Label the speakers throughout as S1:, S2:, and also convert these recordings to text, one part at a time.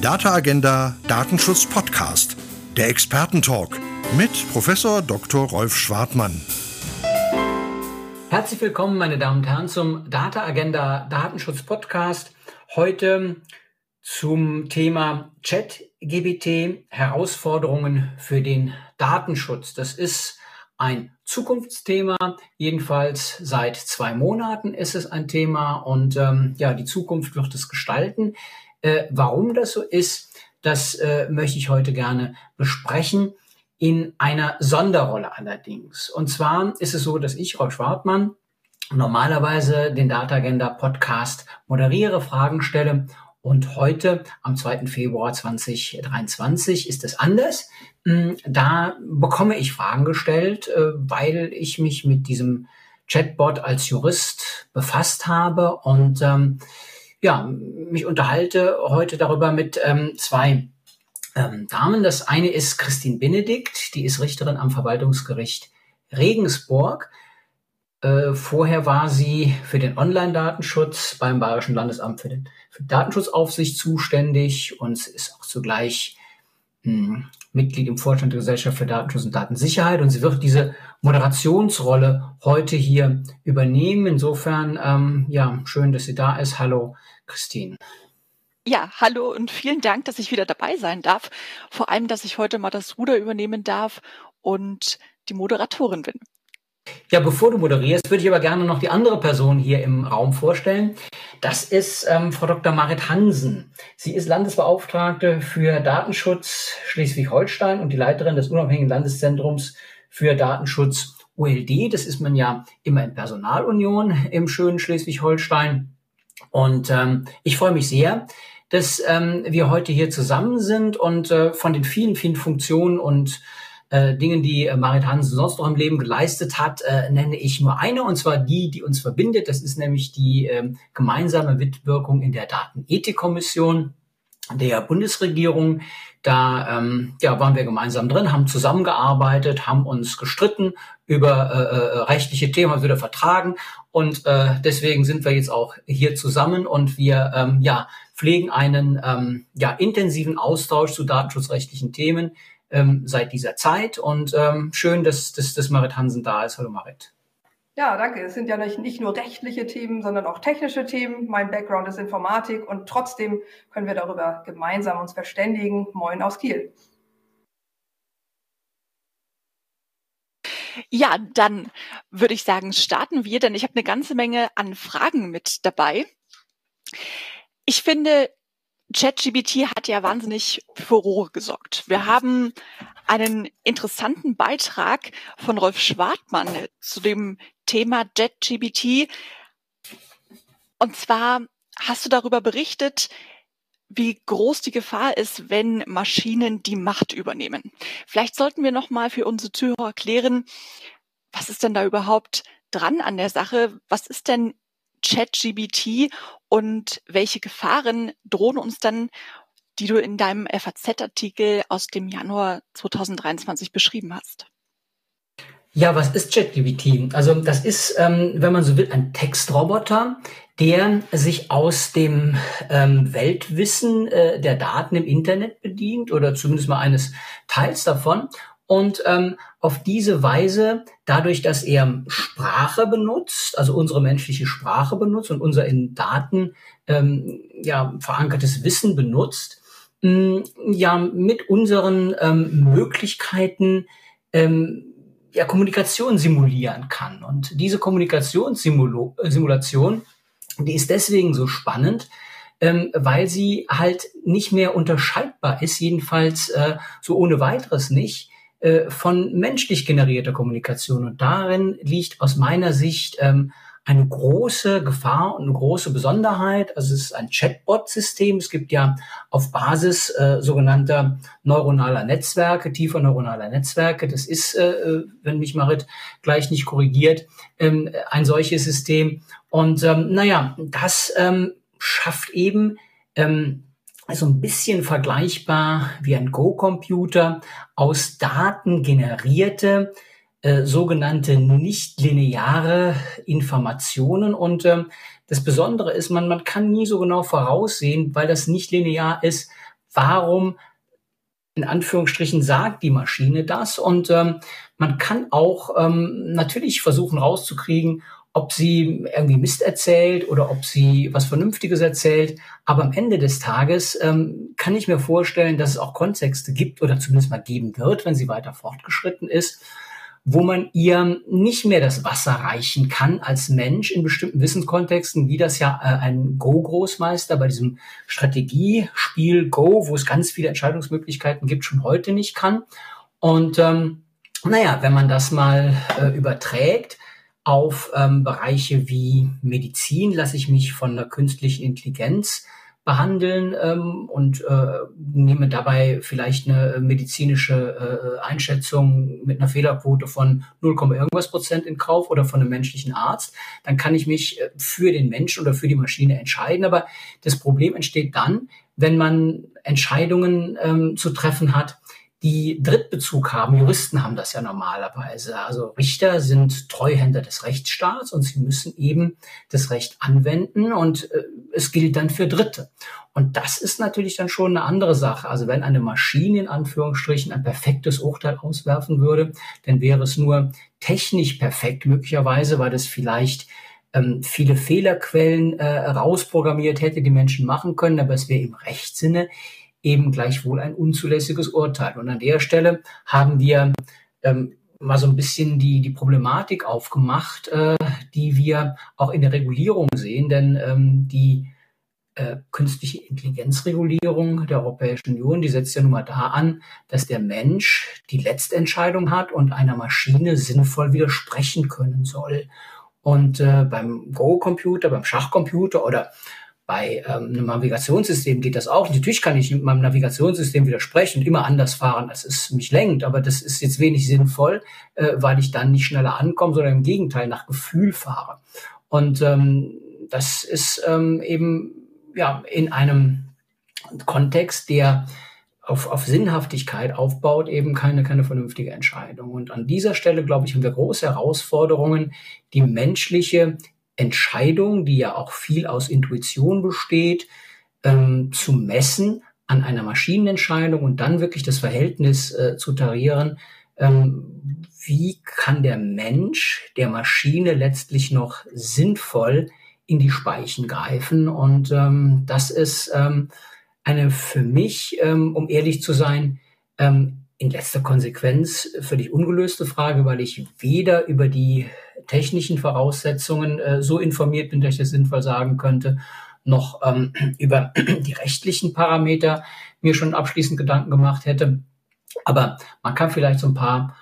S1: Data Agenda Datenschutz Podcast, der Expertentalk mit Professor Dr. Rolf Schwartmann.
S2: Herzlich willkommen, meine Damen und Herren, zum Data Agenda Datenschutz Podcast. Heute zum Thema ChatGBT Herausforderungen für den Datenschutz. Das ist ein Zukunftsthema. Jedenfalls seit zwei Monaten ist es ein Thema und ähm, ja, die Zukunft wird es gestalten. Äh, warum das so ist, das äh, möchte ich heute gerne besprechen. In einer Sonderrolle allerdings. Und zwar ist es so, dass ich, Rolf Schwartmann, normalerweise den Data Agenda Podcast moderiere, Fragen stelle. Und heute, am 2. Februar 2023, ist es anders. Hm, da bekomme ich Fragen gestellt, äh, weil ich mich mit diesem Chatbot als Jurist befasst habe und ähm, ja, mich unterhalte heute darüber mit ähm, zwei ähm, Damen. Das eine ist Christine Benedikt, die ist Richterin am Verwaltungsgericht Regensburg. Äh, vorher war sie für den Online-Datenschutz beim Bayerischen Landesamt für, den, für Datenschutzaufsicht zuständig und ist auch zugleich Mitglied im Vorstand der Gesellschaft für Datenschutz und Datensicherheit und sie wird diese Moderationsrolle heute hier übernehmen. Insofern, ähm, ja, schön, dass sie da ist. Hallo, Christine.
S3: Ja, hallo und vielen Dank, dass ich wieder dabei sein darf. Vor allem, dass ich heute mal das Ruder übernehmen darf und die Moderatorin bin.
S2: Ja, bevor du moderierst, würde ich aber gerne noch die andere Person hier im Raum vorstellen. Das ist ähm, Frau Dr. Marit Hansen. Sie ist Landesbeauftragte für Datenschutz Schleswig-Holstein und die Leiterin des Unabhängigen Landeszentrums für Datenschutz ULD. Das ist man ja immer in Personalunion im schönen Schleswig-Holstein. Und ähm, ich freue mich sehr, dass ähm, wir heute hier zusammen sind und äh, von den vielen, vielen Funktionen und äh, Dingen, die äh, Marit Hansen sonst noch im Leben geleistet hat, äh, nenne ich nur eine, und zwar die, die uns verbindet. Das ist nämlich die äh, gemeinsame Mitwirkung in der Datenethikkommission der Bundesregierung. Da ähm, ja, waren wir gemeinsam drin, haben zusammengearbeitet, haben uns gestritten über äh, äh, rechtliche Themen, haben wieder vertragen und äh, deswegen sind wir jetzt auch hier zusammen und wir ähm, ja, pflegen einen ähm, ja, intensiven Austausch zu datenschutzrechtlichen Themen ähm, seit dieser Zeit und ähm, schön, dass, dass, dass Marit Hansen da ist. Hallo Marit.
S4: Ja, danke. Es sind ja nicht, nicht nur rechtliche Themen, sondern auch technische Themen. Mein Background ist Informatik und trotzdem können wir darüber gemeinsam uns verständigen. Moin aus Kiel.
S3: Ja, dann würde ich sagen, starten wir, denn ich habe eine ganze Menge an Fragen mit dabei. Ich finde, ChatGBT hat ja wahnsinnig für Furore gesorgt. Wir haben einen interessanten Beitrag von Rolf Schwartmann zu dem Thema JetGBT. Und zwar hast du darüber berichtet, wie groß die Gefahr ist, wenn Maschinen die Macht übernehmen. Vielleicht sollten wir noch mal für unsere Zuhörer klären, was ist denn da überhaupt dran an der Sache? Was ist denn ChatGBT und welche Gefahren drohen uns dann, die du in deinem FAZ-Artikel aus dem Januar 2023 beschrieben hast?
S2: Ja, was ist ChatGPT? Also das ist, ähm, wenn man so will, ein Textroboter, der sich aus dem ähm, Weltwissen äh, der Daten im Internet bedient oder zumindest mal eines Teils davon und ähm, auf diese Weise, dadurch, dass er Sprache benutzt, also unsere menschliche Sprache benutzt und unser in Daten ähm, ja, verankertes Wissen benutzt, mh, ja mit unseren ähm, Möglichkeiten ähm, ja, Kommunikation simulieren kann. Und diese Kommunikationssimulation, die ist deswegen so spannend, ähm, weil sie halt nicht mehr unterscheidbar ist, jedenfalls äh, so ohne weiteres nicht, äh, von menschlich generierter Kommunikation. Und darin liegt aus meiner Sicht ähm, eine große Gefahr und eine große Besonderheit. Also es ist ein Chatbot-System. Es gibt ja auf Basis äh, sogenannter neuronaler Netzwerke, tiefer neuronaler Netzwerke, das ist, äh, wenn mich Marit gleich nicht korrigiert, ähm, ein solches System. Und ähm, naja, das ähm, schafft eben ähm, so ein bisschen vergleichbar wie ein Go-Computer aus Daten generierte äh, sogenannte nicht-lineare Informationen. Und ähm, das Besondere ist, man, man kann nie so genau voraussehen, weil das nicht linear ist, warum in Anführungsstrichen sagt die Maschine das und ähm, man kann auch ähm, natürlich versuchen rauszukriegen, ob sie irgendwie Mist erzählt oder ob sie was Vernünftiges erzählt. Aber am Ende des Tages ähm, kann ich mir vorstellen, dass es auch Kontexte gibt oder zumindest mal geben wird, wenn sie weiter fortgeschritten ist, wo man ihr nicht mehr das Wasser reichen kann als Mensch in bestimmten Wissenskontexten, wie das ja äh, ein Go-Großmeister bei diesem Strategiespiel Go, wo es ganz viele Entscheidungsmöglichkeiten gibt, schon heute nicht kann. Und ähm, naja, wenn man das mal äh, überträgt auf ähm, Bereiche wie Medizin, lasse ich mich von der künstlichen Intelligenz behandeln ähm, und äh, nehme dabei vielleicht eine medizinische äh, Einschätzung mit einer Fehlerquote von 0, irgendwas Prozent in Kauf oder von einem menschlichen Arzt, dann kann ich mich äh, für den Menschen oder für die Maschine entscheiden. Aber das Problem entsteht dann, wenn man Entscheidungen ähm, zu treffen hat, die Drittbezug haben. Juristen haben das ja normalerweise. Also Richter sind Treuhänder des Rechtsstaats und sie müssen eben das Recht anwenden und äh, es gilt dann für Dritte. Und das ist natürlich dann schon eine andere Sache. Also wenn eine Maschine in Anführungsstrichen ein perfektes Urteil auswerfen würde, dann wäre es nur technisch perfekt möglicherweise, weil das vielleicht ähm, viele Fehlerquellen äh, rausprogrammiert hätte, die Menschen machen können, aber es wäre im Rechtssinne eben gleichwohl ein unzulässiges Urteil. Und an der Stelle haben wir ähm, mal so ein bisschen die, die Problematik aufgemacht, äh, die wir auch in der Regulierung sehen, denn ähm, die äh, künstliche Intelligenzregulierung der Europäischen Union, die setzt ja nun mal da an, dass der Mensch die Letztentscheidung hat und einer Maschine sinnvoll widersprechen können soll. Und äh, beim Go-Computer, beim Schachcomputer oder bei ähm, einem Navigationssystem geht das auch. Natürlich kann ich mit meinem Navigationssystem widersprechen und immer anders fahren, als es mich lenkt, aber das ist jetzt wenig sinnvoll, äh, weil ich dann nicht schneller ankomme, sondern im Gegenteil nach Gefühl fahre. Und ähm, das ist ähm, eben ja in einem Kontext, der auf, auf Sinnhaftigkeit aufbaut, eben keine, keine vernünftige Entscheidung. Und an dieser Stelle, glaube ich, haben wir große Herausforderungen, die menschliche Entscheidung, die ja auch viel aus Intuition besteht, ähm, zu messen an einer Maschinenentscheidung und dann wirklich das Verhältnis äh, zu tarieren. Ähm, wie kann der Mensch der Maschine letztlich noch sinnvoll in die Speichen greifen? Und ähm, das ist ähm, eine für mich, ähm, um ehrlich zu sein, ähm, in letzter Konsequenz völlig ungelöste Frage, weil ich weder über die technischen Voraussetzungen äh, so informiert bin, dass ich das sinnvoll sagen könnte, noch ähm, über die rechtlichen Parameter mir schon abschließend Gedanken gemacht hätte. Aber man kann vielleicht so ein paar,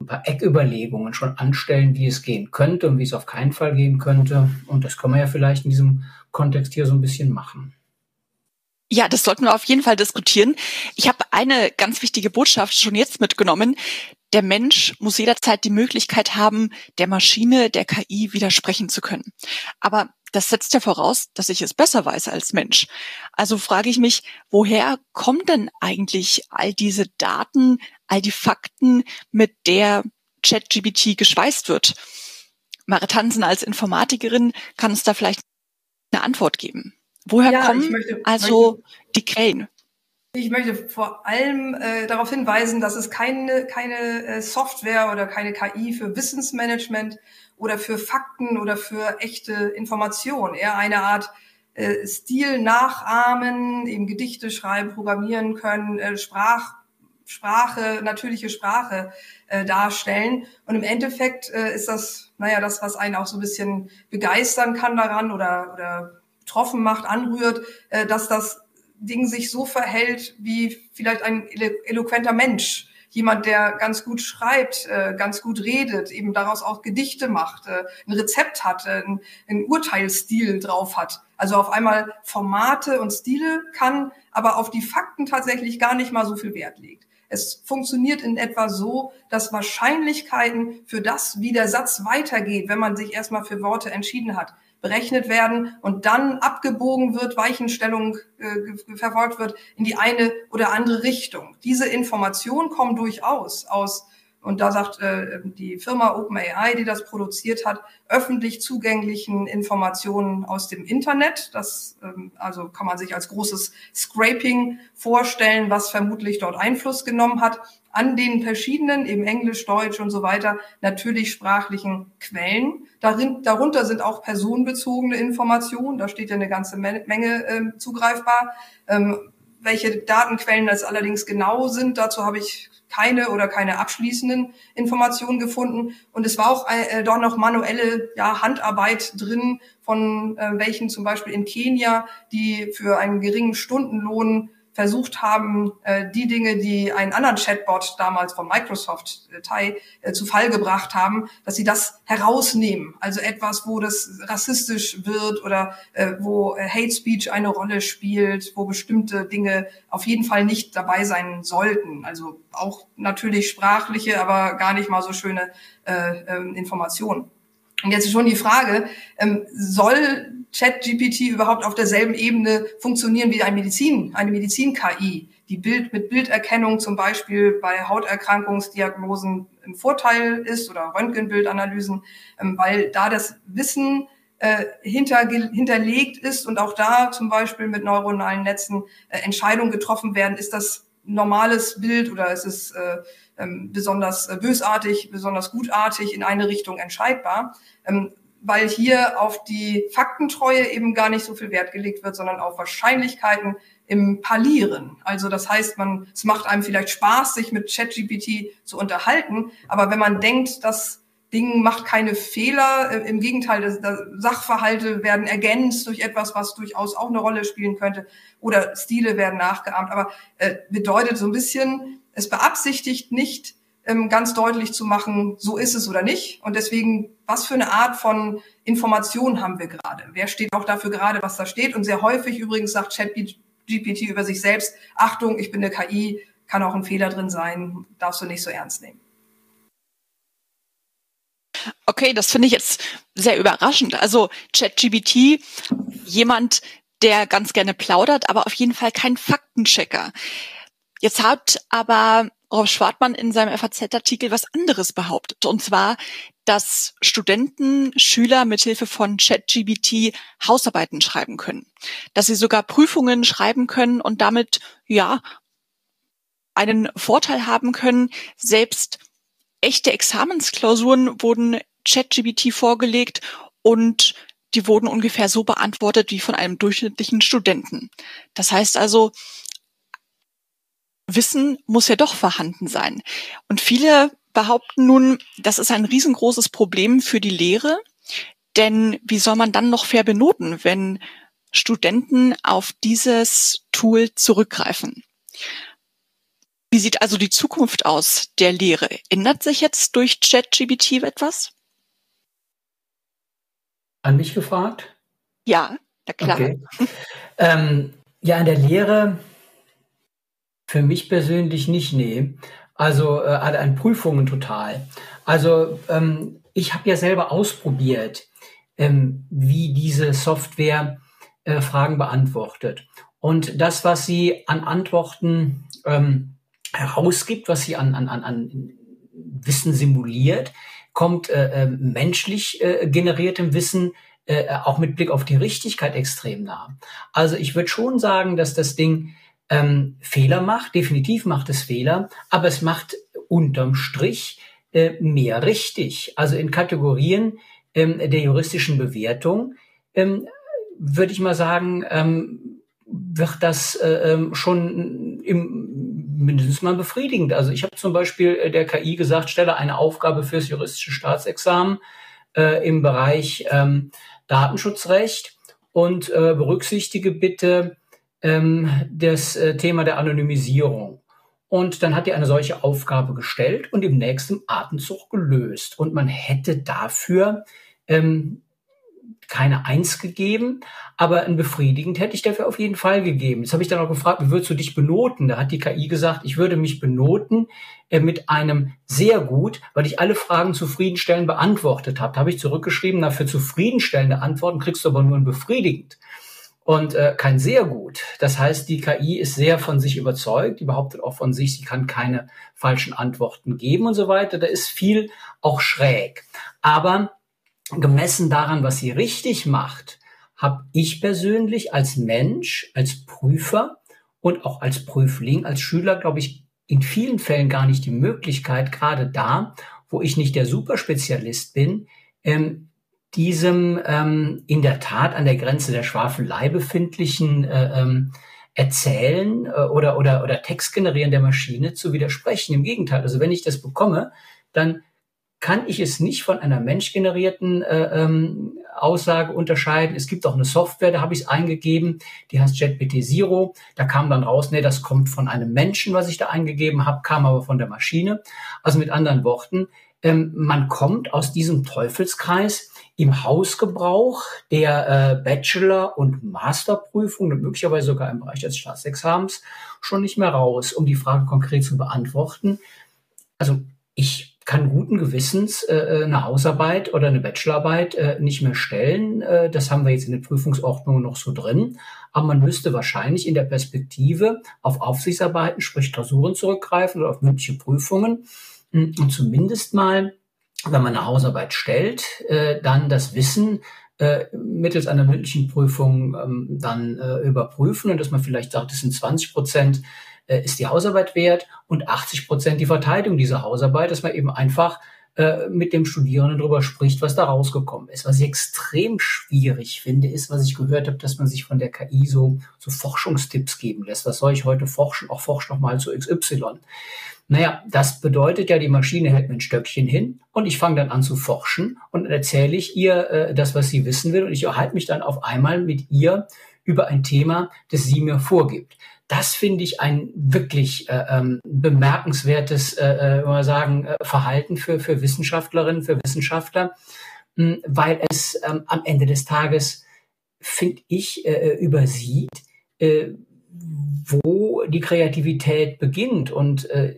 S2: ein paar Ecküberlegungen schon anstellen, wie es gehen könnte und wie es auf keinen Fall gehen könnte. Und das können wir ja vielleicht in diesem Kontext hier so ein bisschen machen.
S3: Ja, das sollten wir auf jeden Fall diskutieren. Ich habe eine ganz wichtige Botschaft schon jetzt mitgenommen. Der Mensch muss jederzeit die Möglichkeit haben, der Maschine, der KI widersprechen zu können. Aber das setzt ja voraus, dass ich es besser weiß als Mensch. Also frage ich mich, woher kommen denn eigentlich all diese Daten, all die Fakten, mit der ChatGPT geschweißt wird? Marit Hansen als Informatikerin kann uns da vielleicht eine Antwort geben. Woher ja, kommen möchte, also möchte, die Quellen?
S4: Ich möchte vor allem äh, darauf hinweisen, dass es keine, keine äh, Software oder keine KI für Wissensmanagement oder für Fakten oder für echte Information, eher eine Art äh, Stil nachahmen, eben Gedichte schreiben, programmieren können, äh, Sprach, Sprache, natürliche Sprache äh, darstellen. Und im Endeffekt äh, ist das, naja, das, was einen auch so ein bisschen begeistern kann daran oder, oder betroffen macht, anrührt, äh, dass das Ding sich so verhält wie vielleicht ein eloquenter Mensch. Jemand, der ganz gut schreibt, äh, ganz gut redet, eben daraus auch Gedichte macht, äh, ein Rezept hat, äh, ein, ein Urteilsstil drauf hat. Also auf einmal Formate und Stile kann, aber auf die Fakten tatsächlich gar nicht mal so viel Wert legt. Es funktioniert in etwa so, dass Wahrscheinlichkeiten für das, wie der Satz weitergeht, wenn man sich erstmal für Worte entschieden hat, berechnet werden und dann abgebogen wird, Weichenstellung äh, verfolgt wird in die eine oder andere Richtung. Diese Informationen kommen durchaus aus und da sagt äh, die Firma OpenAI, die das produziert hat, öffentlich zugänglichen Informationen aus dem Internet. Das ähm, also kann man sich als großes Scraping vorstellen, was vermutlich dort Einfluss genommen hat an den verschiedenen, eben Englisch, Deutsch und so weiter, natürlich sprachlichen Quellen. Darin, darunter sind auch personenbezogene Informationen. Da steht ja eine ganze Menge äh, zugreifbar. Ähm, welche Datenquellen das allerdings genau sind, dazu habe ich keine oder keine abschließenden Informationen gefunden. Und es war auch äh, doch noch manuelle ja, Handarbeit drin, von äh, welchen zum Beispiel in Kenia, die für einen geringen Stundenlohn versucht haben, äh, die Dinge, die einen anderen Chatbot damals von Microsoft äh, Tai äh, zu Fall gebracht haben, dass sie das herausnehmen. Also etwas, wo das rassistisch wird oder äh, wo äh, Hate Speech eine Rolle spielt, wo bestimmte Dinge auf jeden Fall nicht dabei sein sollten. Also auch natürlich sprachliche, aber gar nicht mal so schöne äh, äh, Informationen. Und jetzt ist schon die Frage, ähm, soll ChatGPT überhaupt auf derselben Ebene funktionieren wie ein Medizin, eine Medizin-KI, die Bild mit Bilderkennung zum Beispiel bei Hauterkrankungsdiagnosen ein Vorteil ist oder Röntgenbildanalysen, ähm, weil da das Wissen äh, hinter, hinterlegt ist und auch da zum Beispiel mit neuronalen Netzen äh, Entscheidungen getroffen werden, ist das normales Bild oder ist es äh, ähm, besonders äh, bösartig, besonders gutartig in eine Richtung entscheidbar. Ähm, weil hier auf die Faktentreue eben gar nicht so viel Wert gelegt wird, sondern auf Wahrscheinlichkeiten im Parlieren. Also das heißt, man, es macht einem vielleicht Spaß, sich mit ChatGPT zu unterhalten, aber wenn man denkt, das Ding macht keine Fehler, äh, im Gegenteil, das, das Sachverhalte werden ergänzt durch etwas, was durchaus auch eine Rolle spielen könnte, oder Stile werden nachgeahmt, aber äh, bedeutet so ein bisschen, es beabsichtigt nicht, ganz deutlich zu machen, so ist es oder nicht. Und deswegen, was für eine Art von Information haben wir gerade? Wer steht auch dafür gerade, was da steht? Und sehr häufig übrigens sagt ChatGPT über sich selbst, Achtung, ich bin eine KI, kann auch ein Fehler drin sein, darfst du nicht so ernst nehmen.
S3: Okay, das finde ich jetzt sehr überraschend. Also ChatGPT, jemand, der ganz gerne plaudert, aber auf jeden Fall kein Faktenchecker. Jetzt hat aber Rolf Schwartmann in seinem FAZ-Artikel was anderes behauptet. Und zwar, dass Studenten, Schüler mithilfe von ChatGBT Hausarbeiten schreiben können. Dass sie sogar Prüfungen schreiben können und damit, ja, einen Vorteil haben können. Selbst echte Examensklausuren wurden ChatGBT vorgelegt und die wurden ungefähr so beantwortet wie von einem durchschnittlichen Studenten. Das heißt also, Wissen muss ja doch vorhanden sein. Und viele behaupten nun, das ist ein riesengroßes Problem für die Lehre, denn wie soll man dann noch fair benoten, wenn Studenten auf dieses Tool zurückgreifen? Wie sieht also die Zukunft aus der Lehre? Ändert sich jetzt durch ChatGBT etwas?
S2: An mich gefragt?
S3: Ja, na klar. Okay.
S2: ähm, ja, in der Lehre für mich persönlich nicht, nee. Also äh, an Prüfungen total. Also ähm, ich habe ja selber ausprobiert, ähm, wie diese Software äh, Fragen beantwortet. Und das, was sie an Antworten ähm, herausgibt, was sie an, an, an, an Wissen simuliert, kommt äh, äh, menschlich äh, generiertem Wissen äh, auch mit Blick auf die Richtigkeit extrem nah. Also ich würde schon sagen, dass das Ding ähm, Fehler macht. Definitiv macht es Fehler, aber es macht unterm Strich äh, mehr richtig. Also in Kategorien ähm, der juristischen Bewertung ähm, würde ich mal sagen, ähm, wird das äh, ähm, schon im, mindestens mal befriedigend. Also ich habe zum Beispiel äh, der KI gesagt, stelle eine Aufgabe fürs juristische Staatsexamen äh, im Bereich ähm, Datenschutzrecht und äh, berücksichtige bitte ähm, das äh, Thema der Anonymisierung. Und dann hat er eine solche Aufgabe gestellt und im nächsten Atemzug gelöst. Und man hätte dafür ähm, keine Eins gegeben, aber ein befriedigend hätte ich dafür auf jeden Fall gegeben. Jetzt habe ich dann auch gefragt, wie würdest du dich benoten? Da hat die KI gesagt, ich würde mich benoten äh, mit einem sehr gut, weil ich alle Fragen zufriedenstellend beantwortet habe. Da habe ich zurückgeschrieben, na, für zufriedenstellende Antworten kriegst du aber nur ein befriedigend. Und äh, kein sehr gut. Das heißt, die KI ist sehr von sich überzeugt, die behauptet auch von sich, sie kann keine falschen Antworten geben und so weiter. Da ist viel auch schräg. Aber gemessen daran, was sie richtig macht, habe ich persönlich als Mensch, als Prüfer und auch als Prüfling, als Schüler, glaube ich, in vielen Fällen gar nicht die Möglichkeit, gerade da, wo ich nicht der Superspezialist bin, ähm, diesem ähm, in der Tat an der Grenze der Schwafelei befindlichen äh, ähm, Erzählen äh, oder, oder, oder Text generieren der Maschine zu widersprechen. Im Gegenteil, also wenn ich das bekomme, dann kann ich es nicht von einer menschgenerierten äh, ähm, Aussage unterscheiden. Es gibt auch eine Software, da habe ich es eingegeben, die heißt JetBT Zero. Da kam dann raus, nee, das kommt von einem Menschen, was ich da eingegeben habe, kam aber von der Maschine. Also mit anderen Worten, ähm, man kommt aus diesem Teufelskreis im Hausgebrauch der äh, Bachelor- und Masterprüfung und möglicherweise sogar im Bereich des Staatsexamens schon nicht mehr raus, um die Frage konkret zu beantworten. Also ich kann guten Gewissens äh, äh, eine Hausarbeit oder eine Bachelorarbeit äh, nicht mehr stellen. Äh, das haben wir jetzt in den Prüfungsordnungen noch so drin. Aber man müsste wahrscheinlich in der Perspektive auf Aufsichtsarbeiten, sprich Klausuren zurückgreifen oder auf mündliche Prüfungen hm, und zumindest mal, wenn man eine Hausarbeit stellt, äh, dann das Wissen äh, mittels einer mündlichen Prüfung ähm, dann äh, überprüfen und dass man vielleicht sagt, es sind 20 Prozent äh, ist die Hausarbeit wert und 80 Prozent die Verteidigung dieser Hausarbeit, dass man eben einfach äh, mit dem Studierenden darüber spricht, was da rausgekommen ist. Was ich extrem schwierig finde, ist, was ich gehört habe, dass man sich von der KI so, so Forschungstipps geben lässt. Was soll ich heute forschen? Auch forsch noch mal zu XY. Naja, das bedeutet ja, die Maschine hält mir ein Stöckchen hin und ich fange dann an zu forschen und erzähle ich ihr äh, das, was sie wissen will und ich erhalte mich dann auf einmal mit ihr über ein Thema, das sie mir vorgibt. Das finde ich ein wirklich äh, ähm, bemerkenswertes, äh, äh, mal sagen, äh, Verhalten für, für Wissenschaftlerinnen, für Wissenschaftler, mh, hm, weil es ähm, am Ende des Tages, finde ich, äh, äh, übersieht, äh, wo die Kreativität beginnt. Und äh,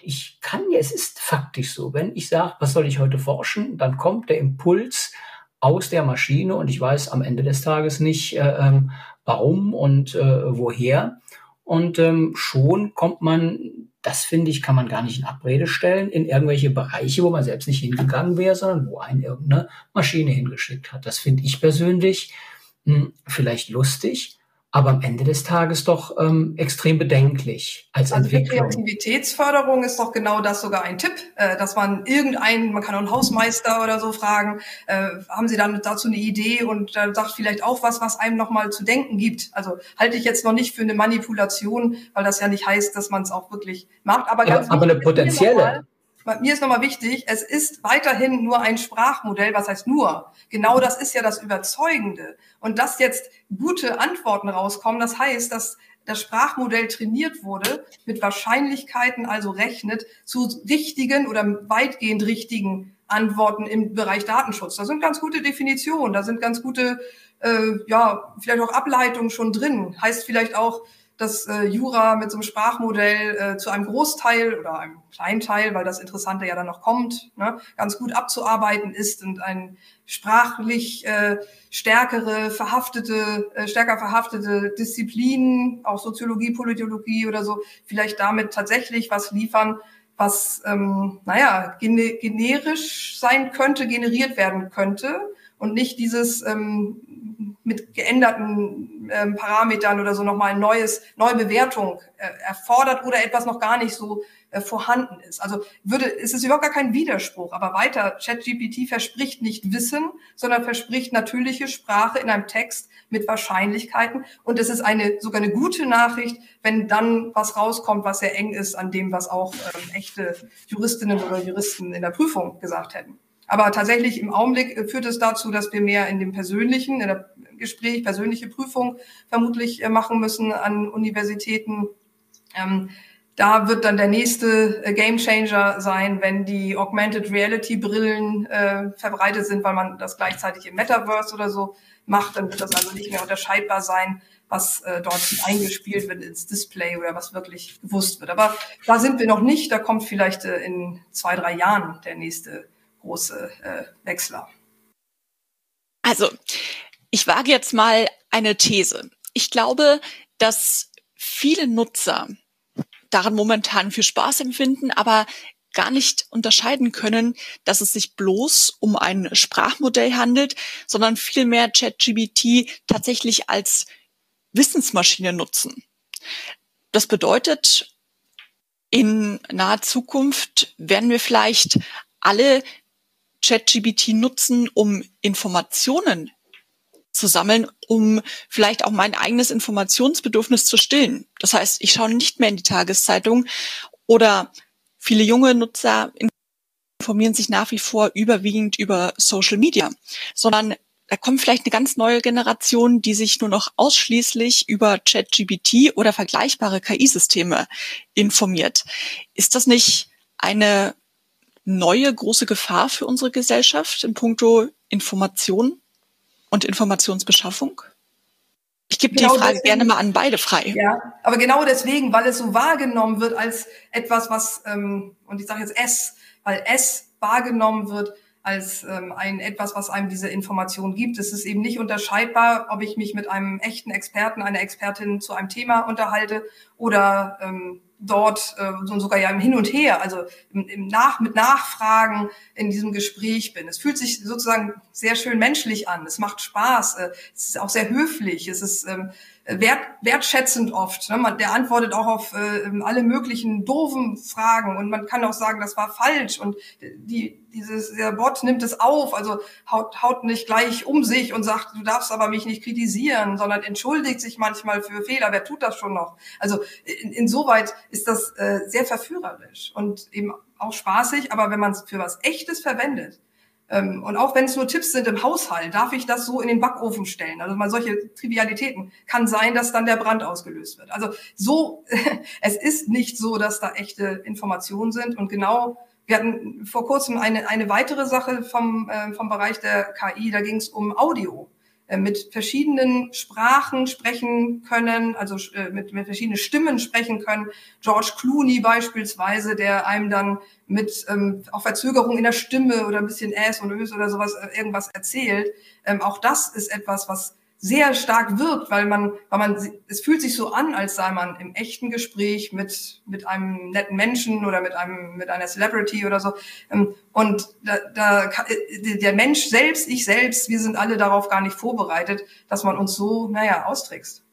S2: ich kann ja, es ist faktisch so, wenn ich sage, was soll ich heute forschen, dann kommt der Impuls aus der Maschine und ich weiß am Ende des Tages nicht, äh, ähm, warum und äh, woher. Und ähm, schon kommt man, das finde ich, kann man gar nicht in Abrede stellen, in irgendwelche Bereiche, wo man selbst nicht hingegangen wäre, sondern wo einen irgendeine Maschine hingeschickt hat. Das finde ich persönlich mh, hm, vielleicht lustig, aber am Ende des Tages doch ähm, extrem bedenklich als also Entwicklung.
S4: Kreativitätsförderung ist doch genau das sogar ein Tipp, äh, dass man irgendeinen, man kann auch einen Hausmeister oder so fragen, äh, haben Sie dann dazu eine Idee und dann sagt vielleicht auch was, was einem nochmal zu denken gibt. Also halte ich jetzt noch nicht für eine Manipulation, weil das ja nicht heißt, dass man es auch wirklich macht.
S2: Aber, ganz aber, aber eine potenzielle
S4: mir ist nochmal wichtig, es ist weiterhin nur ein Sprachmodell. Was heißt nur? Genau das ist ja das Überzeugende. Und dass jetzt gute Antworten rauskommen, das heißt, dass das Sprachmodell trainiert wurde, mit Wahrscheinlichkeiten also rechnet zu richtigen oder weitgehend richtigen Antworten im Bereich Datenschutz. Da sind ganz gute Definitionen, da sind ganz gute, äh, ja, vielleicht auch Ableitungen schon drin. Heißt vielleicht auch, dass äh, Jura mit so einem Sprachmodell äh, zu einem Großteil oder einem kleinen Teil, weil das Interessante ja dann noch kommt, ne, ganz gut abzuarbeiten ist und ein sprachlich äh, stärkere, verhaftete, äh, stärker verhaftete Disziplinen, auch Soziologie, Politologie oder so, vielleicht damit tatsächlich was liefern, was, ähm, naja, generisch sein könnte, generiert werden könnte und nicht dieses ähm, mit geänderten ähm, Parametern oder so nochmal ein neues, neue Bewertung äh, erfordert oder etwas noch gar nicht so äh, vorhanden ist. Also würde, ist es überhaupt gar kein Widerspruch. Aber weiter, ChatGPT verspricht nicht Wissen, sondern verspricht natürliche Sprache in einem Text mit Wahrscheinlichkeiten. Und es ist eine, sogar eine gute Nachricht, wenn dann was rauskommt, was sehr eng ist an dem, was auch ähm, echte Juristinnen oder Juristen in der Prüfung gesagt hätten. Aber tatsächlich im Augenblick äh, führt es dazu, dass wir mehr in dem persönlichen, in der Gespräch, persönliche Prüfung vermutlich äh, machen müssen an Universitäten. Ähm, da wird dann der nächste äh, Game Changer sein, wenn die Augmented Reality Brillen äh, verbreitet sind, weil man das gleichzeitig im Metaverse oder so macht. Dann wird das also nicht mehr unterscheidbar sein, was äh, dort eingespielt wird ins Display oder was wirklich gewusst wird. Aber da sind wir noch nicht. Da kommt vielleicht äh, in zwei, drei Jahren der nächste große äh, Wechsler.
S3: Also, ich wage jetzt mal eine These. Ich glaube, dass viele Nutzer daran momentan viel Spaß empfinden, aber gar nicht unterscheiden können, dass es sich bloß um ein Sprachmodell handelt, sondern vielmehr ChatGBT tatsächlich als Wissensmaschine nutzen. Das bedeutet, in naher Zukunft werden wir vielleicht alle ChatGBT nutzen, um Informationen zu sammeln, um vielleicht auch mein eigenes Informationsbedürfnis zu stillen. Das heißt, ich schaue nicht mehr in die Tageszeitung oder viele junge Nutzer informieren sich nach wie vor überwiegend über Social Media, sondern da kommt vielleicht eine ganz neue Generation, die sich nur noch ausschließlich über ChatGPT oder vergleichbare KI-Systeme informiert. Ist das nicht eine neue große Gefahr für unsere Gesellschaft in puncto Information und Informationsbeschaffung? Ich gebe genau die Frage deswegen, gerne mal an beide frei.
S4: Ja, aber genau deswegen, weil es so wahrgenommen wird als etwas, was, ähm, und ich sage jetzt S, weil S wahrgenommen wird als ähm, ein etwas, was einem diese Information gibt. Es ist eben nicht unterscheidbar, ob ich mich mit einem echten Experten, einer Expertin zu einem Thema unterhalte oder ähm, dort äh, sogar ja im Hin und Her, also im, im Nach mit Nachfragen in diesem Gespräch bin. Es fühlt sich sozusagen sehr schön menschlich an. Es macht Spaß. Äh, es ist auch sehr höflich. Es ist ähm, wert, wertschätzend oft. Ne? Man, der antwortet auch auf äh, alle möglichen doofen Fragen und man kann auch sagen, das war falsch und die, dieses, der Bot nimmt es auf, also haut, haut nicht gleich um sich und sagt, du darfst aber mich nicht kritisieren, sondern entschuldigt sich manchmal für Fehler. Wer tut das schon noch? Also in, insoweit ist das äh, sehr verführerisch und eben auch spaßig, aber wenn man es für was Echtes verwendet, ähm, und auch wenn es nur Tipps sind im Haushalt, darf ich das so in den Backofen stellen. Also mal solche Trivialitäten. Kann sein, dass dann der Brand ausgelöst wird. Also so, es ist nicht so, dass da echte Informationen sind. Und genau, wir hatten vor kurzem eine, eine weitere Sache vom, äh, vom Bereich der KI, da ging es um Audio. Äh, mit verschiedenen Sprachen sprechen können, also äh, mit, mit verschiedenen Stimmen sprechen können. George Clooney beispielsweise, der einem dann mit ähm, auch Verzögerung in der Stimme oder ein bisschen Äs und Ös oder sowas äh, irgendwas erzählt. Ähm, auch das ist etwas, was sehr stark wirkt, weil man, weil man, es fühlt sich so an, als sei man im echten Gespräch mit, mit einem netten Menschen oder mit einem, mit einer Celebrity oder so. Ähm, und da, da, äh, der Mensch selbst, ich selbst, wir sind alle darauf gar nicht vorbereitet, dass man uns so, naja, austrickst.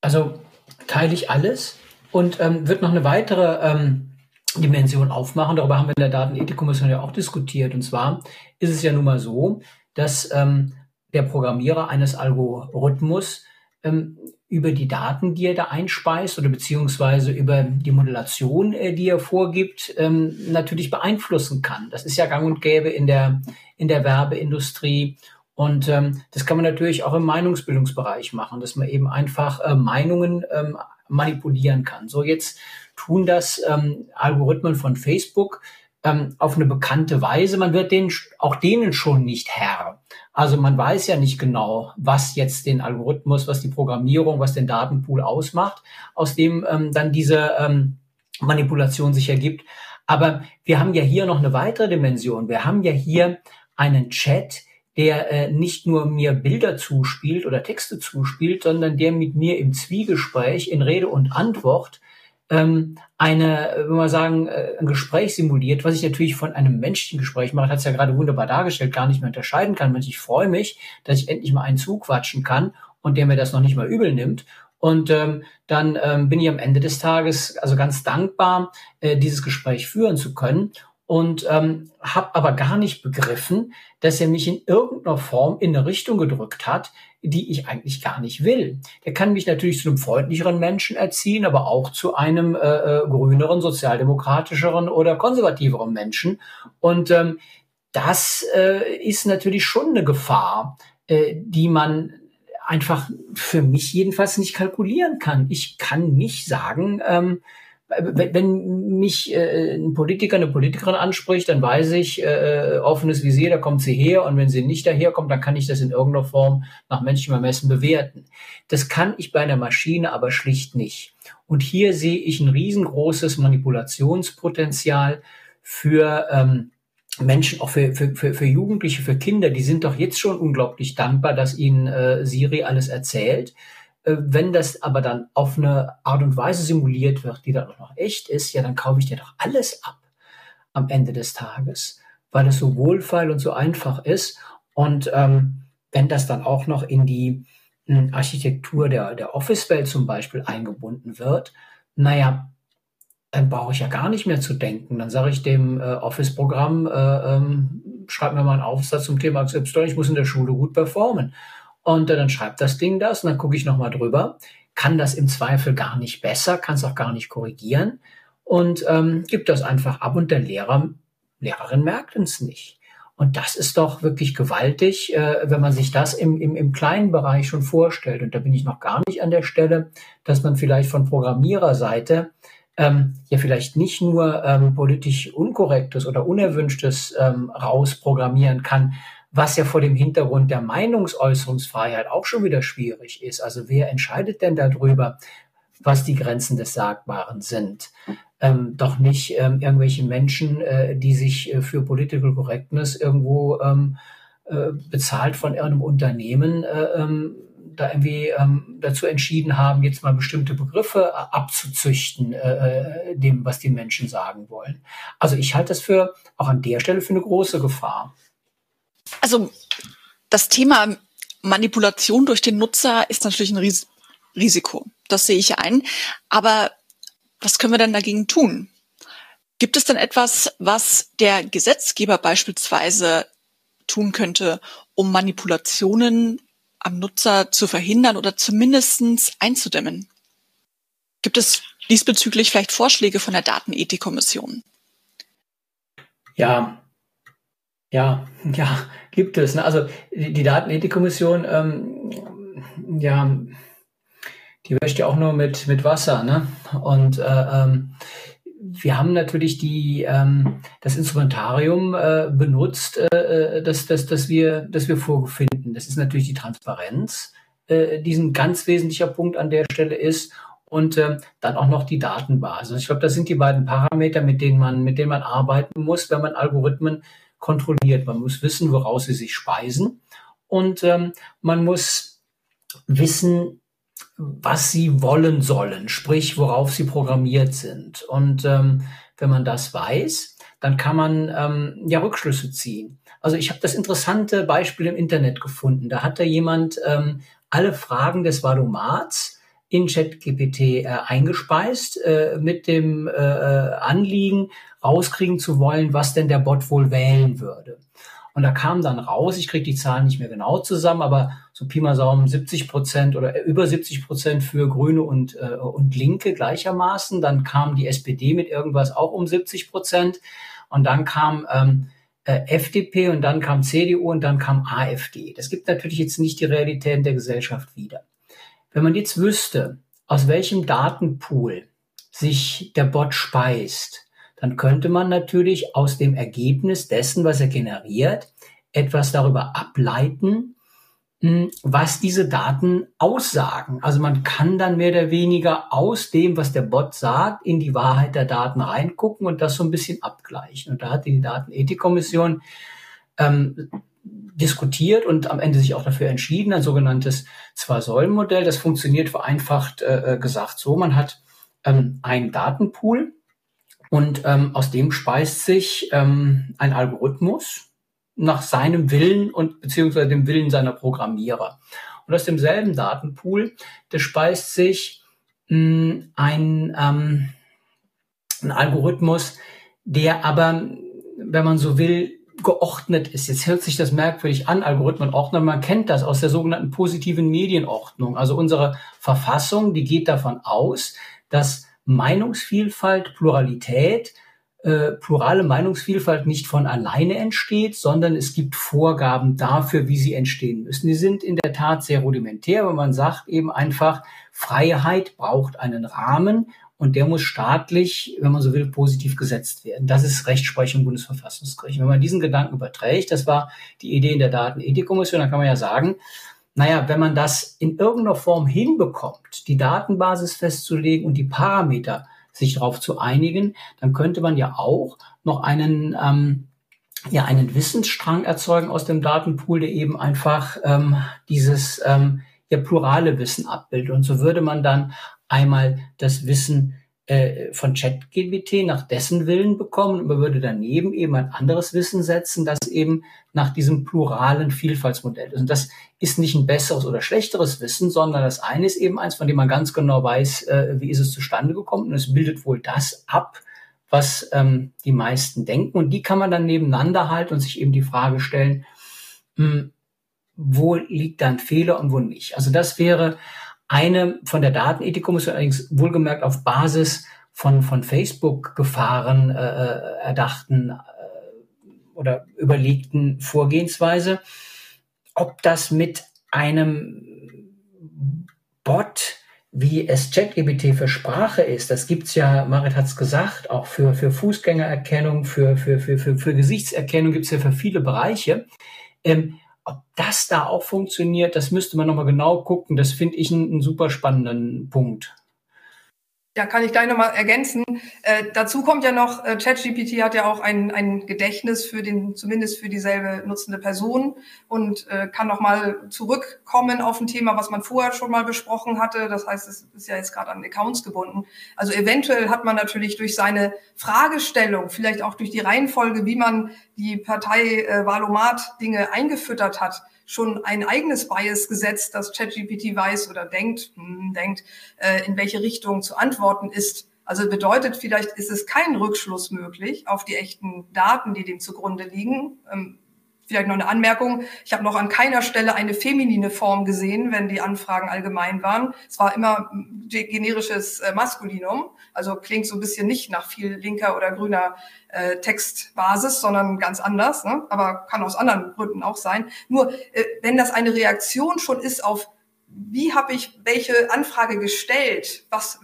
S2: Also teile ich alles und ähm, wird noch eine weitere ähm, Dimension aufmachen. Darüber haben wir in der Datenethikkommission ja auch diskutiert. Und zwar ist es ja nun mal so, dass ähm, der Programmierer eines Algorithmus ähm, über die Daten, die er da einspeist oder beziehungsweise über die Modellation, äh, die er vorgibt, ähm, natürlich beeinflussen kann. Das ist ja gang und gäbe in der, in der Werbeindustrie. Und ähm, das kann man natürlich auch im Meinungsbildungsbereich machen, dass man eben einfach äh, Meinungen ähm, manipulieren kann. So jetzt tun das ähm, Algorithmen von Facebook ähm, auf eine bekannte Weise. Man wird denen, auch denen schon nicht Herr. Also man weiß ja nicht genau, was jetzt den Algorithmus, was die Programmierung, was den Datenpool ausmacht, aus dem ähm, dann diese ähm, Manipulation sich ergibt. Aber wir haben ja hier noch eine weitere Dimension. Wir haben ja hier einen Chat, der äh, nicht nur mir Bilder zuspielt oder Texte zuspielt, sondern der mit mir im Zwiegespräch in Rede und Antwort ähm, eine, wenn man sagen, äh, ein Gespräch simuliert, was ich natürlich von einem menschlichen Gespräch mache, hat es ja gerade wunderbar dargestellt, gar nicht mehr unterscheiden kann. Und ich freue mich, dass ich endlich mal einen zuquatschen kann und der mir das noch nicht mal übel nimmt. Und ähm, dann ähm, bin ich am Ende des Tages also ganz dankbar, äh, dieses Gespräch führen zu können und ähm, habe aber gar nicht begriffen, dass er mich in irgendeiner Form in eine Richtung gedrückt hat, die ich eigentlich gar nicht will. Der kann mich natürlich zu einem freundlicheren Menschen erziehen, aber auch zu einem äh, äh, grüneren, sozialdemokratischeren oder konservativeren Menschen. Und ähm, das äh, ist natürlich schon eine Gefahr, äh, die man einfach für mich jedenfalls nicht kalkulieren kann. Ich kann nicht sagen, ähm, wenn mich äh, ein Politiker, eine Politikerin anspricht, dann weiß ich, äh, offenes Visier, da kommt sie her und wenn sie nicht daherkommt, dann kann ich das in irgendeiner Form nach menschlichem Ermessen bewerten. Das kann ich bei einer Maschine aber schlicht nicht. Und hier sehe ich ein riesengroßes Manipulationspotenzial für ähm, Menschen, auch für, für, für, für Jugendliche, für Kinder, die sind doch jetzt schon unglaublich dankbar, dass ihnen äh, Siri alles erzählt Äh, wenn das aber dann auf eine Art und Weise simuliert wird, die dann auch noch echt ist, ja, dann kaufe ich dir doch alles ab am Ende des Tages, weil es so wohlfeil und so einfach ist. Und ähm, wenn das dann auch noch in die hm, Architektur der, der Office-Welt zum Beispiel eingebunden wird, naja, dann brauche ich ja gar nicht mehr zu denken. Dann sage ich dem äh, Office-Programm, äh, ähm, schreib mir mal einen Aufsatz zum Thema XY, ich muss in der Schule gut performen. Und dann schreibt das Ding das und dann gucke ich nochmal drüber, kann das im Zweifel gar nicht besser, kann es auch gar nicht korrigieren und ähm, gibt das einfach ab und der Lehrer, Lehrerin merkt es nicht. Und das ist doch wirklich gewaltig, äh, wenn man sich das im, im, im kleinen Bereich schon vorstellt. Und da bin ich noch gar nicht an der Stelle, dass man vielleicht von Programmiererseite ähm, ja vielleicht nicht nur ähm, politisch Unkorrektes oder Unerwünschtes ähm, rausprogrammieren kann, was ja vor dem Hintergrund der Meinungsäußerungsfreiheit auch schon wieder schwierig ist. Also wer entscheidet denn darüber, was die Grenzen des Sagbaren sind? Ähm, doch nicht ähm, irgendwelche Menschen, äh, die sich äh, für Political Correctness irgendwo ähm, äh, bezahlt von irgendeinem Unternehmen äh, ähm, da irgendwie ähm, dazu entschieden haben, jetzt mal bestimmte Begriffe äh, abzuzüchten, äh, dem, was die Menschen sagen wollen. Also ich halte das für auch an der Stelle für eine große Gefahr.
S3: Also das Thema Manipulation durch den Nutzer ist natürlich ein Ris Risiko. Das sehe ich ein. Aber was können wir denn dagegen tun? Gibt es denn etwas, was der Gesetzgeber beispielsweise tun könnte, um Manipulationen am Nutzer zu verhindern oder zumindestens einzudämmen. Gibt es diesbezüglich vielleicht Vorschläge von der Datenethikkommission?
S2: Ja, ja, ja, gibt es. Ne? Also die, die Datenethikkommission, ähm, ja, die wäscht ja auch nur mit, mit Wasser. Ne? Und äh, ähm, wir haben natürlich die, ähm, das Instrumentarium äh, benutzt, äh, das, das, das, wir, das wir vorfinden. Das ist natürlich die Transparenz, äh, die ein ganz wesentlicher Punkt an der Stelle ist. Und äh, dann auch noch die Datenbasis. Ich glaube, das sind die beiden Parameter, mit denen man, mit denen man arbeiten muss, wenn man Algorithmen kontrolliert. Man muss wissen, woraus sie sich speisen. Und ähm, man muss wissen, was sie wollen sollen, sprich worauf sie programmiert sind. Und ähm, wenn man das weiß, dann kann man ähm, ja Rückschlüsse ziehen. Also ich habe das interessante Beispiel im Internet gefunden. Da hat da jemand ähm, alle Fragen des Valomats in ChatGPT äh, eingespeist äh, mit dem äh, äh Anliegen, rauskriegen zu wollen, was denn der Bot wohl wählen würde. Und da kam dann raus, ich kriege die Zahlen nicht mehr genau zusammen, aber so Pi mal Saum 70 Prozent oder über 70 Prozent für Grüne und, äh, und Linke gleichermaßen. Dann kam die SPD mit irgendwas auch um 70 Prozent. Und dann kam ähm, äh, FDP und dann kam CDU und dann kam AfD. Das gibt natürlich jetzt nicht die Realität der Gesellschaft wieder. Wenn man jetzt wüsste, aus welchem Datenpool sich der Bot speist, dann könnte man natürlich aus dem Ergebnis dessen, was er generiert, etwas darüber ableiten, hm, was diese Daten aussagen. Also man kann dann mehr oder weniger aus dem, was der Bot sagt, in die Wahrheit der Daten reingucken und das so ein bisschen abgleichen. Und da hat die Datenethikkommission ähm, diskutiert und am Ende sich auch dafür entschieden, ein sogenanntes Zwei-Säulen-Modell. Das funktioniert vereinfacht äh, äh gesagt so. Man hat ähm, einen Datenpool, und ähm, aus dem speist sich ähm, ein Algorithmus nach seinem Willen und beziehungsweise dem Willen seiner Programmierer. Und aus demselben Datenpool, das speist sich mh, hm, ein, ähm, ein Algorithmus, der aber, wenn man so will, geordnet ist. Jetzt hört sich das merkwürdig an, Algorithmen ordnen. Man kennt das aus der sogenannten positiven Medienordnung. Also unsere Verfassung, die geht davon aus, dass Meinungsvielfalt, Pluralität, äh, plurale Meinungsvielfalt nicht von alleine entsteht, sondern es gibt Vorgaben dafür, wie sie entstehen müssen. Die sind in der Tat sehr rudimentär, wenn man sagt eben einfach, Freiheit braucht einen Rahmen und der muss staatlich, wenn man so will, positiv gesetzt werden. Das ist Rechtsprechung Bundesverfassungsgericht. Wenn man diesen Gedanken überträgt, das war die Idee in der Datenethikkommission, dann kann man ja sagen, naja, wenn man das in irgendeiner Form hinbekommt, die Datenbasis festzulegen und die Parameter sich darauf zu einigen, dann könnte man ja auch noch einen, ähm, ja, einen Wissensstrang erzeugen aus dem Datenpool, der eben einfach ähm, dieses ähm, ja plurale Wissen abbildet. Und so würde man dann einmal das Wissen äh, von ChatGPT nach dessen Willen bekommen und man würde daneben eben ein anderes Wissen setzen, das eben nach diesem pluralen Vielfaltsmodell ist. Und das ist nicht ein besseres oder schlechteres Wissen, sondern das eine ist eben eins, von dem man ganz genau weiß, äh, wie ist es zustande gekommen und es bildet wohl das ab, was ähm, die meisten denken. Und die kann man dann nebeneinander halten und sich eben die Frage stellen, mh, hm, wo liegt dann Fehler und wo nicht. Also das wäre eine von der Datenethikkommission allerdings wohlgemerkt auf Basis von, von Facebook-Gefahren äh, äh, erdachten äh, oder überlegten Vorgehensweise, ob das mit einem Bot wie es ChatGPT für Sprache ist, das gibt's ja, Marit hat's gesagt, auch für, für Fußgängererkennung, für, für, für, für, für Gesichtserkennung gibt's ja für viele Bereiche. Ähm, ob das da auch funktioniert, das müsste man nochmal genau gucken. Das finde ich einen, einen super spannenden Punkt.
S4: Ja, kann ich gleich nochmal ergänzen. Äh, dazu kommt ja noch, äh, ChatGPT hat ja auch ein, ein Gedächtnis für den, zumindest für dieselbe nutzende Person und äh, kann nochmal zurückkommen auf ein Thema, was man vorher schon mal besprochen hatte. Das heißt, es ist ja jetzt gerade an Accounts gebunden. Also eventuell hat man natürlich durch seine Fragestellung, vielleicht auch durch die Reihenfolge, wie man die Partei äh, Valomat Dinge eingefüttert hat, schon ein eigenes Bias gesetzt, dass ChatGPT weiß oder denkt, hm, denkt, äh, in welche Richtung zu antworten ist. Also bedeutet, vielleicht ist es kein Rückschluss möglich auf die echten Daten, die dem zugrunde liegen. Ähm, Vielleicht noch eine Anmerkung. Ich habe noch an keiner Stelle eine feminine Form gesehen, wenn die Anfragen allgemein waren. Es war immer generisches äh, Maskulinum. Also klingt so ein bisschen nicht nach viel linker oder grüner äh, Textbasis, sondern ganz anders. Ne? Aber kann aus anderen Gründen auch sein. Nur äh, wenn das eine Reaktion schon ist auf wie habe ich welche Anfrage gestellt? Was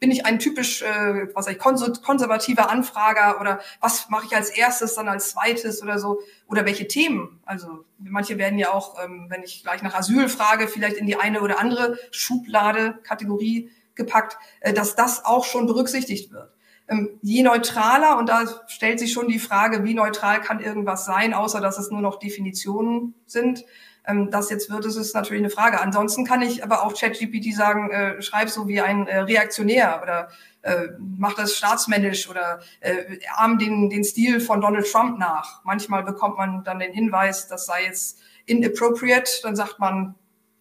S4: bin ich ein typisch, äh, was ich konservativer Anfrager oder was mache ich als erstes, dann als zweites oder so? Oder welche Themen? Also manche werden ja auch, ähm, wenn ich gleich nach Asyl frage, vielleicht in die eine oder andere Schublade, Kategorie gepackt, äh, dass das auch schon berücksichtigt wird. Ähm, je neutraler, und da stellt sich schon die Frage, wie neutral kann irgendwas sein, außer dass es nur noch Definitionen sind, ähm, das jetzt wird, ist ist natürlich eine Frage. Ansonsten kann ich aber auch ChatGPT sagen, äh, schreib so wie ein äh, Reaktionär oder mach das staatsmännisch oder äh, ahm den, den Stil von Donald Trump nach. Manchmal bekommt man dann den Hinweis, das sei jetzt inappropriate, dann sagt man,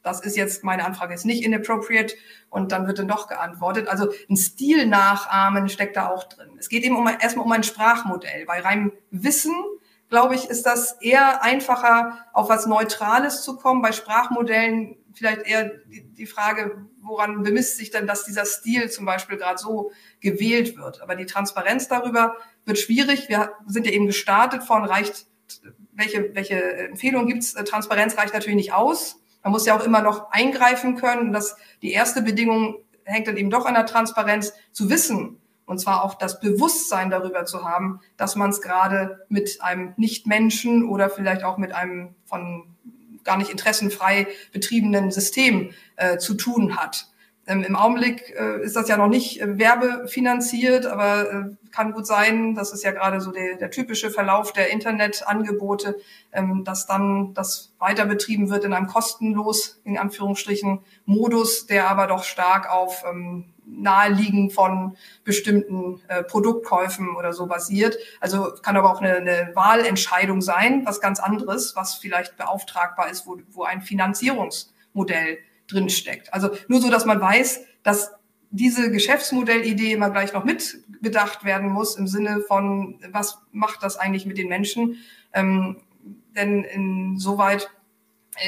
S4: das ist jetzt, meine Anfrage ist nicht inappropriate und dann wird dann doch geantwortet. Also ein Stil nachahmen steckt da auch drin. Es geht eben um, erstmal um ein Sprachmodell. Bei reinem Wissen glaube ich, ist das eher einfacher, auf was Neutrales zu kommen. Bei Sprachmodellen vielleicht eher die, Frage, woran bemisst sich denn, dass dieser Stil zum Beispiel gerade so gewählt wird. Aber die Transparenz darüber wird schwierig. Wir sind ja eben gestartet von reicht, welche, welche Empfehlungen gibt's? Transparenz reicht natürlich nicht aus. Man muss ja auch immer noch eingreifen können. Das, die erste Bedingung hängt dann eben doch an der Transparenz, zu wissen, und zwar auch das Bewusstsein darüber zu haben, dass man es gerade mit einem Nichtmenschen oder vielleicht auch mit einem von gar nicht interessenfrei betriebenen System äh, zu tun hat. Ähm, Im Augenblick äh, ist das ja noch nicht äh, werbefinanziert, aber äh, kann gut sein, das ist ja gerade so der, der typische Verlauf der Internetangebote, ähm, dass dann das weiter betrieben wird in einem kostenlos, in Anführungsstrichen, Modus, der aber doch stark auf ähm, Naheliegen von bestimmten äh, Produktkäufen oder so basiert. Also kann aber auch eine, eine Wahlentscheidung sein, was ganz anderes, was vielleicht beauftragbar ist, wo, wo ein Finanzierungsmodell drinsteckt. Also nur so, dass man weiß, dass diese Geschäftsmodellidee immer gleich noch mitbedacht werden muss im Sinne von, was macht das eigentlich mit den Menschen? Ähm, denn insoweit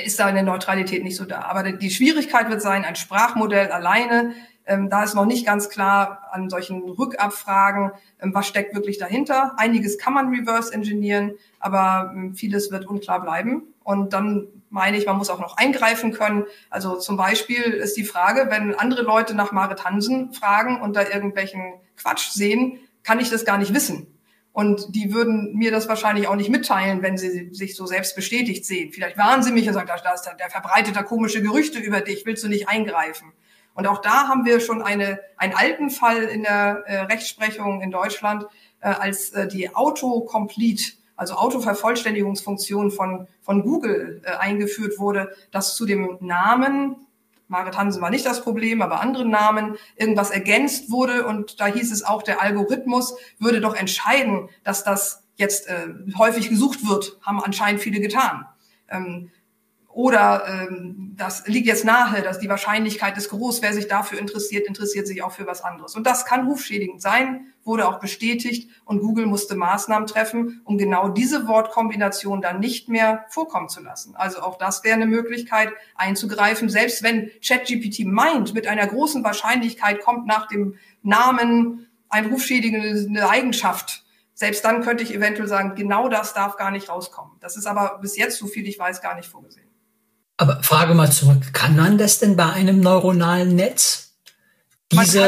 S4: ist da eine Neutralität nicht so da. Aber die Schwierigkeit wird sein, ein Sprachmodell alleine ähm, da ist noch nicht ganz klar an solchen Rückabfragen, ähm, was steckt wirklich dahinter. Einiges kann man reverse engineeren, aber ähm, vieles wird unklar bleiben. Und dann meine ich, man muss auch noch eingreifen können. Also zum Beispiel ist die Frage, wenn andere Leute nach Marit Hansen fragen und da irgendwelchen Quatsch sehen, kann ich das gar nicht wissen. Und die würden mir das wahrscheinlich auch nicht mitteilen, wenn sie sich so selbst bestätigt sehen. Vielleicht warnen sie mich und sagen, da ist der, der verbreitet da komische Gerüchte über dich, willst du nicht eingreifen? Und auch da haben wir schon eine, einen alten Fall in der äh, Rechtsprechung in Deutschland, äh, als äh, die Autocomplete also Autovervollständigungsfunktion von, von Google äh, eingeführt wurde, dass zu dem Namen Margaret Hansen war nicht das Problem, aber andere Namen, irgendwas ergänzt wurde und da hieß es auch, der Algorithmus würde doch entscheiden, dass das jetzt äh, häufig gesucht wird, haben anscheinend viele getan. Ähm, oder ähm, das liegt jetzt nahe, dass die Wahrscheinlichkeit ist groß, wer sich dafür interessiert, interessiert sich auch für was anderes. Und das kann rufschädigend sein, wurde auch bestätigt und Google musste Maßnahmen treffen, um genau diese Wortkombination dann nicht mehr vorkommen zu lassen. Also auch das wäre eine Möglichkeit einzugreifen, selbst wenn ChatGPT meint, mit einer großen Wahrscheinlichkeit kommt nach dem Namen ein rufschädigende Eigenschaft selbst dann könnte ich eventuell sagen, genau das darf gar nicht rauskommen. Das ist aber bis jetzt, so viel ich weiß, gar nicht vorgesehen.
S2: Aber Frage mal zurück, kann man das denn bei einem neuronalen Netz?
S4: Diese,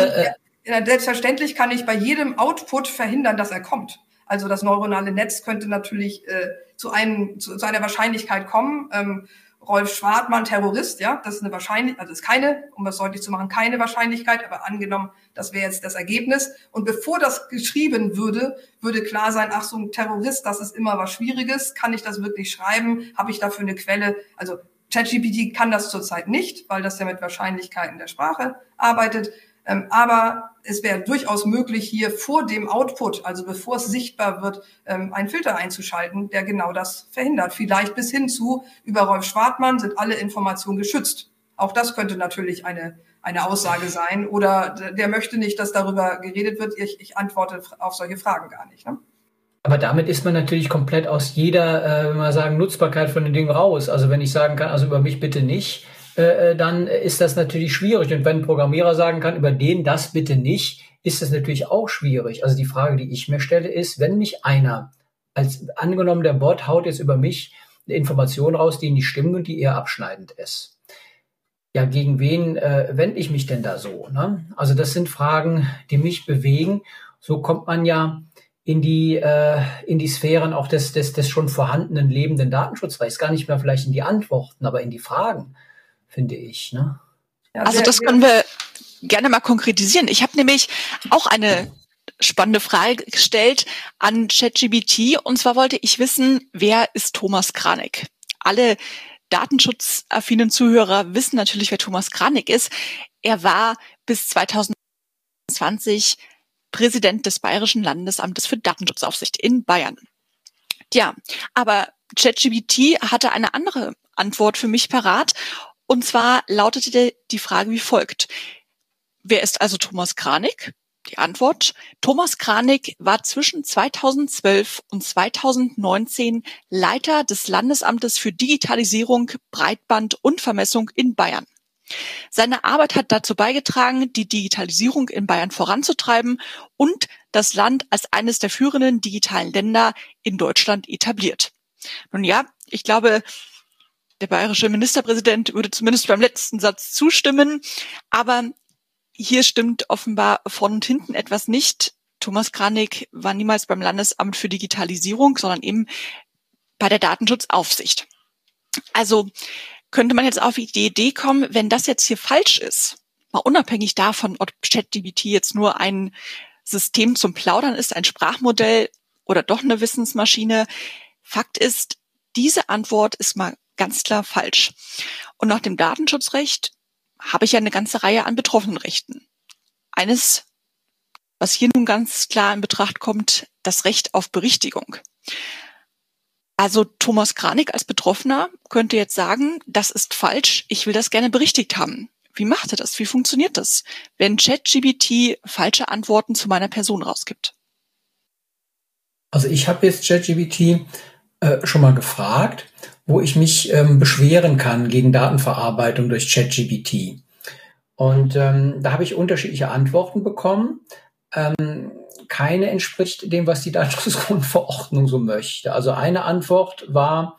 S4: kann, äh, selbstverständlich kann ich bei jedem Output verhindern, dass er kommt. Also das neuronale Netz könnte natürlich äh, zu, einem, zu, zu einer Wahrscheinlichkeit kommen. Ähm, Rolf Schwartmann, Terrorist, ja, das ist eine Wahrscheinlichkeit, also ist keine, um das deutlich zu machen, keine Wahrscheinlichkeit, aber angenommen, das wäre jetzt das Ergebnis. Und bevor das geschrieben würde, würde klar sein, ach so ein Terrorist, das ist immer was Schwieriges, kann ich das wirklich schreiben, habe ich dafür eine Quelle? Also ChatGPT kann das zurzeit nicht, weil das ja mit Wahrscheinlichkeiten der Sprache arbeitet. Ähm, aber es wäre durchaus möglich, hier vor dem Output, also bevor es sichtbar wird, ähm, einen Filter einzuschalten, der genau das verhindert. Vielleicht bis hin zu, über Rolf Schwartmann sind alle Informationen geschützt. Auch das könnte natürlich eine, eine Aussage sein. Oder der möchte nicht, dass darüber geredet wird. Ich, ich antworte auf solche Fragen gar nicht. Ne?
S2: Aber damit ist man natürlich komplett aus jeder, äh, wenn wir sagen, Nutzbarkeit von den Dingen raus. Also wenn ich sagen kann, also über mich bitte nicht, äh, äh, dann ist das natürlich schwierig. Und wenn ein Programmierer sagen kann, über den das bitte nicht, ist das natürlich auch schwierig. Also die Frage, die ich mir stelle, ist, wenn mich einer, als angenommen der Bot haut jetzt über mich eine Information raus, die nicht stimmt und die eher abschneidend ist. Ja, gegen wen äh, wende ich mich denn da so? Ne? Also das sind Fragen, die mich bewegen. So kommt man ja in die, äh, in die Sphären auch des, des, des schon vorhandenen lebenden Datenschutzrechts, gar nicht mehr vielleicht in die Antworten, aber in die Fragen, finde ich. Ne?
S3: Ja, also das können wir gerne mal konkretisieren. Ich habe nämlich auch eine spannende Frage gestellt an ChatGBT und zwar wollte ich wissen, wer ist Thomas Kranek? Alle datenschutzaffinen Zuhörer wissen natürlich, wer Thomas Kranek ist. Er war bis 2020 Präsident des Bayerischen Landesamtes für Datenschutzaufsicht in Bayern. Ja, aber ChatGPT hatte eine andere Antwort für mich parat. Und zwar lautete die Frage wie folgt. Wer ist also Thomas Kranig? Die Antwort. Thomas Kranig war zwischen 2012 und 2019 Leiter des Landesamtes für Digitalisierung, Breitband und Vermessung in Bayern. Seine Arbeit hat dazu beigetragen, die Digitalisierung in Bayern voranzutreiben und das Land als eines der führenden digitalen Länder in Deutschland etabliert. Nun ja, ich glaube, der bayerische Ministerpräsident würde zumindest beim letzten Satz zustimmen, aber hier stimmt offenbar von und hinten etwas nicht. Thomas Kranig war niemals beim Landesamt für Digitalisierung, sondern eben bei der Datenschutzaufsicht. Also könnte man jetzt auf die Idee kommen, wenn das jetzt hier falsch ist, mal unabhängig davon, ob ChatGPT jetzt nur ein System zum Plaudern ist, ein Sprachmodell oder doch eine Wissensmaschine. Fakt ist, diese Antwort ist mal ganz klar falsch. Und nach dem Datenschutzrecht habe ich ja eine ganze Reihe an Betroffenenrechten. Eines, was hier nun ganz klar in Betracht kommt, das Recht auf Berichtigung. Also Thomas Kranig als Betroffener könnte jetzt sagen, das ist falsch, ich will das gerne berichtigt haben. Wie macht er das? Wie funktioniert das, wenn ChatGBT falsche Antworten zu meiner Person rausgibt?
S2: Also ich habe jetzt ChatGBT äh, schon mal gefragt, wo ich mich ähm, beschweren kann gegen Datenverarbeitung durch ChatGBT. Und ähm, da habe ich unterschiedliche Antworten bekommen. Ähm, keine entspricht dem, was die Datenschutzgrundverordnung so möchte. Also eine Antwort war,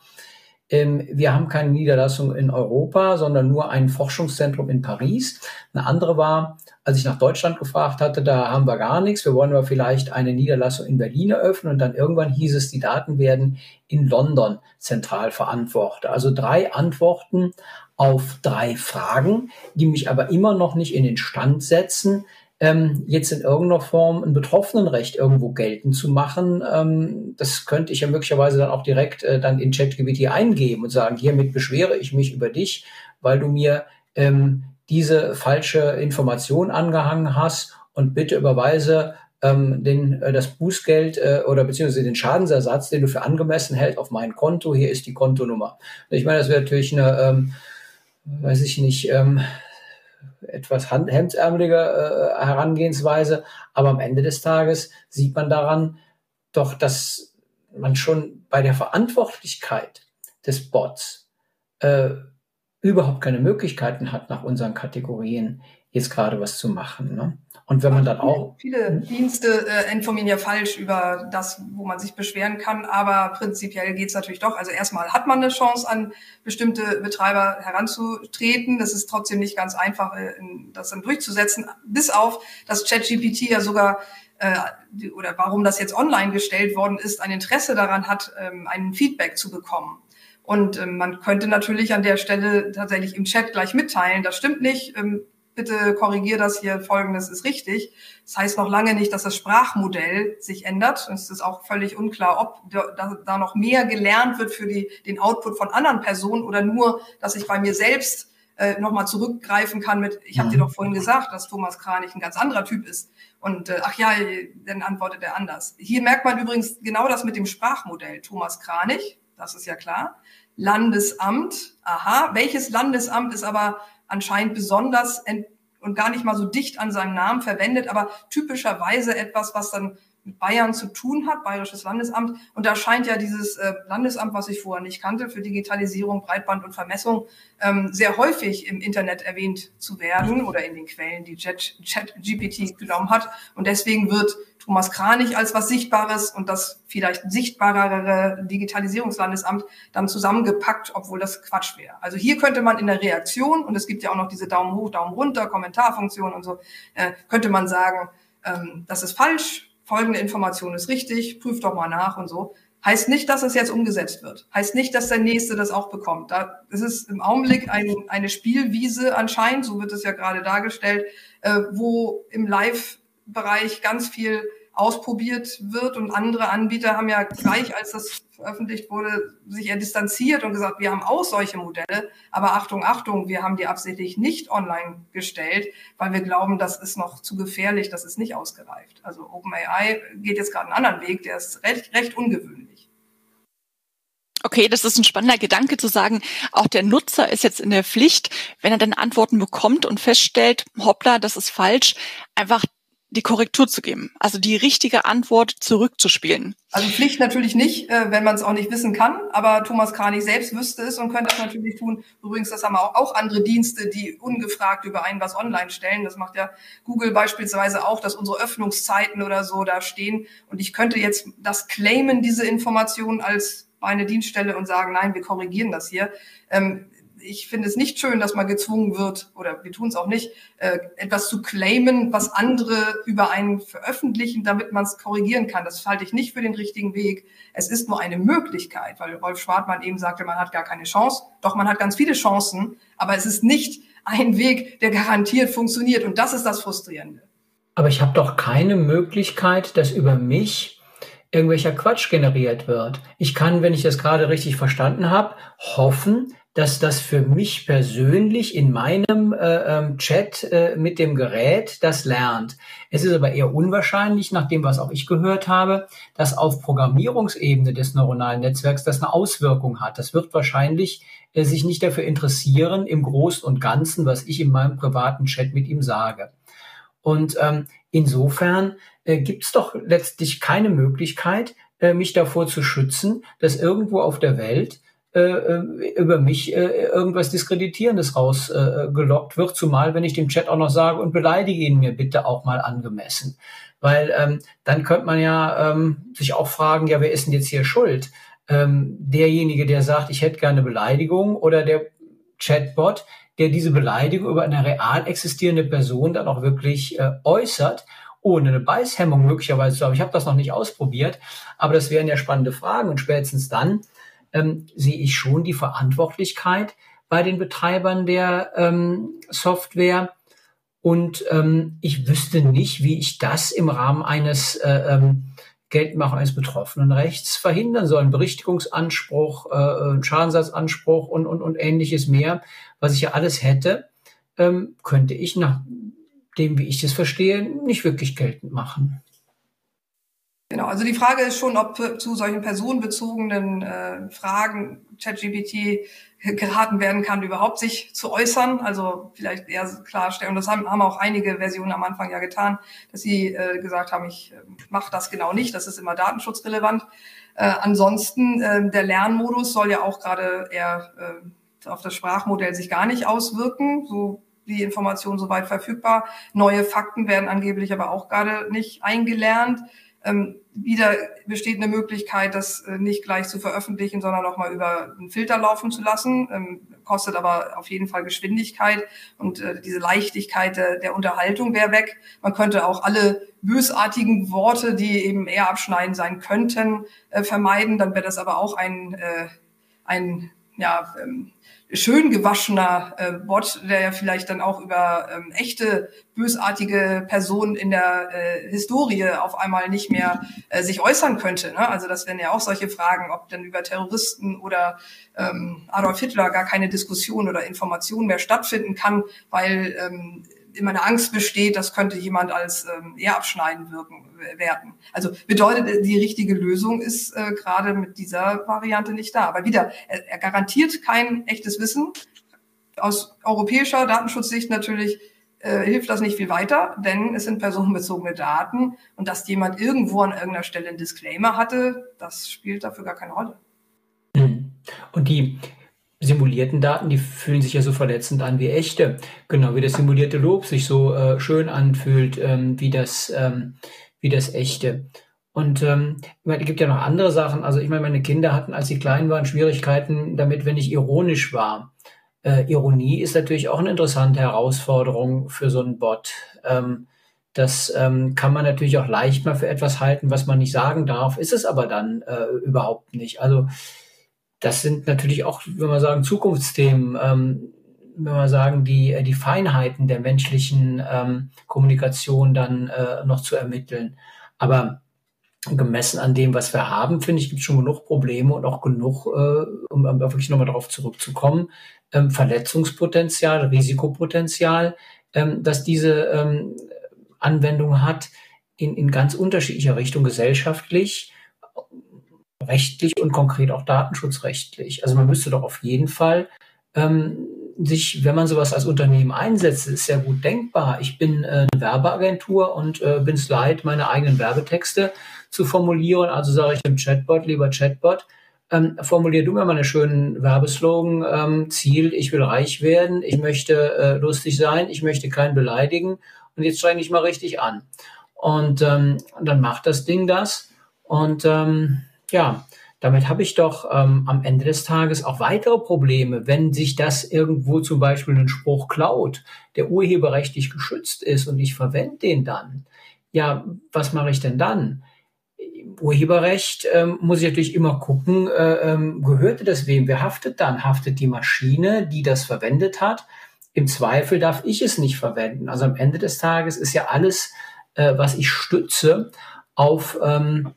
S2: ähm, wir haben keine Niederlassung in Europa, sondern nur ein Forschungszentrum in Paris. Eine andere war, als ich nach Deutschland gefragt hatte, da haben wir gar nichts. Wir wollen aber vielleicht eine Niederlassung in Berlin eröffnen. Und dann irgendwann hieß es, die Daten werden in London zentral verantwortet. Also drei Antworten auf drei Fragen, die mich aber immer noch nicht in den Stand setzen, ähm, jetzt in irgendeiner Form ein Betroffenenrecht irgendwo geltend zu machen, ähm, das könnte ich ja möglicherweise dann auch direkt äh, dann in ChatGPT eingeben und sagen, hiermit beschwere ich mich über dich, weil du mir ähm, diese falsche Information angehangen hast und bitte überweise ähm, den, äh, das Bußgeld äh, oder beziehungsweise den Schadensersatz, den du für angemessen hältst, auf mein Konto. Hier ist die Kontonummer. Ich meine, das wäre natürlich eine, ähm, weiß ich nicht, ähm, etwas hemdsärmelige äh, Herangehensweise. Aber am Ende des Tages sieht man daran doch, dass man schon bei der Verantwortlichkeit des Bots äh, überhaupt keine Möglichkeiten hat, nach unseren Kategorien jetzt gerade was zu machen. Ne? Und wenn man dann auch.
S4: Viele Dienste äh, informieren ja falsch über das, wo man sich beschweren kann, aber prinzipiell geht's natürlich doch. Also erstmal hat man eine Chance, an bestimmte Betreiber heranzutreten. Das ist trotzdem nicht ganz einfach, äh, das dann durchzusetzen, bis auf dass ChatGPT ja sogar äh, oder warum das jetzt online gestellt worden ist, ein Interesse daran hat, ähm, einen Feedback zu bekommen. Und ähm, man könnte natürlich an der Stelle tatsächlich im Chat gleich mitteilen, das stimmt nicht, ähm, bitte korrigier das hier, folgendes ist richtig. Das heißt noch lange nicht, dass das Sprachmodell sich ändert. Es ist auch völlig unklar, ob da, da noch mehr gelernt wird für die, den Output von anderen Personen oder nur, dass ich bei mir selbst äh, nochmal zurückgreifen kann mit, ich habe dir mhm. doch vorhin gesagt, dass Thomas Kranich ein ganz anderer Typ ist. Und äh, ach ja, dann antwortet er anders. Hier merkt man übrigens genau das mit dem Sprachmodell. Thomas Kranich, das ist ja klar. Landesamt, aha, welches Landesamt ist aber anscheinend besonders und gar nicht mal so dicht an seinem Namen verwendet, aber typischerweise etwas, was dann mit Bayern zu tun hat, Bayerisches Landesamt. Und da scheint ja dieses äh, Landesamt, was ich vorher nicht kannte, für Digitalisierung, Breitband und Vermessung, ähm, sehr häufig im Internet erwähnt zu werden oder in den Quellen, die Chat-GPT genommen hat. Und deswegen wird Thomas Kranich als was Sichtbares und das vielleicht sichtbarere Digitalisierungslandesamt dann zusammengepackt, obwohl das Quatsch wäre. Also hier könnte man in der Reaktion, und es gibt ja auch noch diese Daumen hoch, Daumen runter, Kommentarfunktion und so, äh, könnte man sagen, ähm, das ist falsch, folgende Information ist richtig, prüft doch mal nach und so. Heißt nicht, dass es jetzt umgesetzt wird. Heißt nicht, dass der Nächste das auch bekommt. Da ist es im Augenblick ein, eine Spielwiese anscheinend, so wird es ja gerade dargestellt, äh, wo im Live Bereich ganz viel ausprobiert wird und andere Anbieter haben ja gleich, als das veröffentlicht wurde, sich eher distanziert und gesagt, wir haben auch solche Modelle, aber Achtung, Achtung, wir haben die absichtlich nicht online gestellt, weil wir glauben, das ist noch zu gefährlich, das ist nicht ausgereift. Also OpenAI geht jetzt gerade einen anderen Weg, der ist recht, recht ungewöhnlich.
S3: Okay, das ist ein spannender Gedanke zu sagen, auch der Nutzer ist jetzt in der Pflicht, wenn er dann Antworten bekommt und feststellt, hoppla, das ist falsch, einfach die Korrektur zu geben, also die richtige Antwort zurückzuspielen.
S4: Also Pflicht natürlich nicht, äh, wenn man es auch nicht wissen kann, aber Thomas Kranich selbst wüsste es und könnte es natürlich tun. Übrigens, das haben auch, andere Dienste, die ungefragt über einen was online stellen. Das macht ja Google beispielsweise auch, dass unsere Öffnungszeiten oder so da stehen. Und ich könnte jetzt das claimen, diese Information als eine Dienststelle und sagen, nein, wir korrigieren das hier. Ähm, ich finde es nicht schön, dass man gezwungen wird, oder wir tun es auch nicht, äh, etwas zu claimen, was andere über einen veröffentlichen, damit man es korrigieren kann. Das halte ich nicht für den richtigen Weg. Es ist nur eine Möglichkeit, weil Rolf Schwartmann eben sagte, man hat gar keine Chance. Doch, man hat ganz viele Chancen, aber es ist nicht ein Weg, der garantiert funktioniert. Und das ist das Frustrierende.
S2: Aber ich habe doch keine Möglichkeit, dass über mich irgendwelcher Quatsch generiert wird. Ich kann, wenn ich das gerade richtig verstanden habe, hoffen, dass das für mich persönlich in meinem äh, ähm, Chat äh, mit dem Gerät das lernt. Es ist aber eher unwahrscheinlich, nach dem, was auch ich gehört habe, dass auf Programmierungsebene des neuronalen Netzwerks das eine Auswirkung hat. Das wird wahrscheinlich äh, sich nicht dafür interessieren im Großen und Ganzen, was ich in meinem privaten Chat mit ihm sage. Und ähm, insofern äh, gibt es doch letztlich keine Möglichkeit, äh, mich davor zu schützen, dass irgendwo auf der Welt äh, äh, über mich äh, irgendwas Diskreditierendes rausgelockt äh, wird, zumal wenn ich dem Chat auch noch sage und beleidige ihn mir bitte auch mal angemessen. Weil ähm, dann könnte man ja ähm, sich auch fragen, ja, wer ist denn jetzt hier schuld? Ähm, derjenige, der sagt, ich hätte gerne Beleidigung oder der Chatbot, der diese Beleidigung über eine real existierende Person dann auch wirklich äh, äußert, ohne eine Beißhemmung möglicherweise zu haben. Ich habe das noch nicht ausprobiert, aber das wären ja spannende Fragen und spätestens dann ähm, sehe ich schon die Verantwortlichkeit bei den Betreibern der ähm, Software. Und ähm, ich wüsste nicht, wie ich das im Rahmen eines äh, ähm, Geldmachen eines betroffenen Rechts verhindern soll. Ein Berichtigungsanspruch, äh, Schadensersatzanspruch und, und, und ähnliches mehr, was ich ja alles hätte, ähm, könnte ich nach dem, wie ich das verstehe, nicht wirklich geltend machen.
S4: Genau, also die Frage ist schon, ob zu solchen personenbezogenen äh, Fragen ChatGPT geraten werden kann, überhaupt sich zu äußern. Also vielleicht eher klarstellen. Und das haben, haben auch einige Versionen am Anfang ja getan, dass sie äh, gesagt haben, ich äh, mache das genau nicht, das ist immer datenschutzrelevant. Äh, ansonsten, äh, der Lernmodus soll ja auch gerade eher äh, auf das Sprachmodell sich gar nicht auswirken. So die Informationen soweit verfügbar. Neue Fakten werden angeblich aber auch gerade nicht eingelernt. Ähm, wieder besteht eine Möglichkeit, das äh, nicht gleich zu veröffentlichen, sondern auch mal über einen Filter laufen zu lassen. Ähm, kostet aber auf jeden Fall Geschwindigkeit und äh, diese Leichtigkeit der, der Unterhaltung wäre weg. Man könnte auch alle bösartigen Worte, die eben eher abschneiden sein könnten, äh, vermeiden. Dann wäre das aber auch ein, äh, ein ja, ähm, schön gewaschener äh, Bot, der ja vielleicht dann auch über ähm, echte bösartige Personen in der äh, Historie auf einmal nicht mehr äh, sich äußern könnte. Ne? Also das wären ja auch solche Fragen, ob denn über Terroristen oder ähm, Adolf Hitler gar keine Diskussion oder Information mehr stattfinden kann, weil ähm, immer eine Angst besteht, das könnte jemand als ähm, eher abschneiden wirken, werden. Also bedeutet, die richtige Lösung ist äh, gerade mit dieser Variante nicht da. Aber wieder, er, er garantiert kein echtes Wissen. Aus europäischer Datenschutzsicht natürlich äh, hilft das nicht viel weiter, denn es sind personenbezogene Daten und dass jemand irgendwo an irgendeiner Stelle einen Disclaimer hatte, das spielt dafür gar keine Rolle.
S2: Mhm. Und die simulierten Daten, die fühlen sich ja so verletzend an wie echte. Genau wie das simulierte Lob sich so äh, schön anfühlt ähm, wie, das, ähm, wie das echte. Und ähm, ich meine, es gibt ja noch andere Sachen. Also ich meine, meine Kinder hatten, als sie klein waren, Schwierigkeiten damit, wenn ich ironisch war. Äh, Ironie ist natürlich auch eine interessante Herausforderung für so einen Bot. Ähm, das ähm, kann man natürlich auch leicht mal für etwas halten, was man nicht sagen darf, ist es aber dann äh, überhaupt nicht. Also das sind natürlich auch, wenn man sagen, Zukunftsthemen, ähm, wenn man sagen, die, äh, die Feinheiten der menschlichen ähm, Kommunikation dann äh, noch zu ermitteln. Aber gemessen an dem, was wir haben, finde ich, gibt es schon genug Probleme und auch genug, äh, um wirklich nochmal darauf zurückzukommen, ähm, Verletzungspotenzial, Risikopotenzial, ähm, dass diese ähm, Anwendung hat in, in ganz unterschiedlicher Richtung gesellschaftlich, rechtlich und konkret auch datenschutzrechtlich. Also man müsste doch auf jeden Fall ähm, sich, wenn man sowas als Unternehmen einsetzt, ist sehr gut denkbar. Ich bin äh, eine Werbeagentur und äh, bin es leid, meine eigenen Werbetexte zu formulieren. Also sage ich dem Chatbot, lieber Chatbot, ähm, formulier du mir mal einen schönen Werbeslogan. Ähm, Ziel, ich will reich werden, ich möchte äh, lustig sein, ich möchte keinen beleidigen und jetzt streng ich mal richtig an. Und ähm, dann macht das Ding das und ähm, ja, damit habe ich doch ähm, am Ende des Tages auch weitere Probleme, wenn sich das irgendwo zum Beispiel einen Spruch klaut, der urheberrechtlich geschützt ist und ich verwende den dann. Ja, was mache ich denn dann? Urheberrecht ähm, muss ich natürlich immer gucken, äh, ähm, gehörte das wem? Wer haftet dann? Haftet die Maschine, die das verwendet hat? Im Zweifel darf ich es nicht verwenden. Also am Ende des Tages ist ja alles, äh, was ich stütze, auf ähm,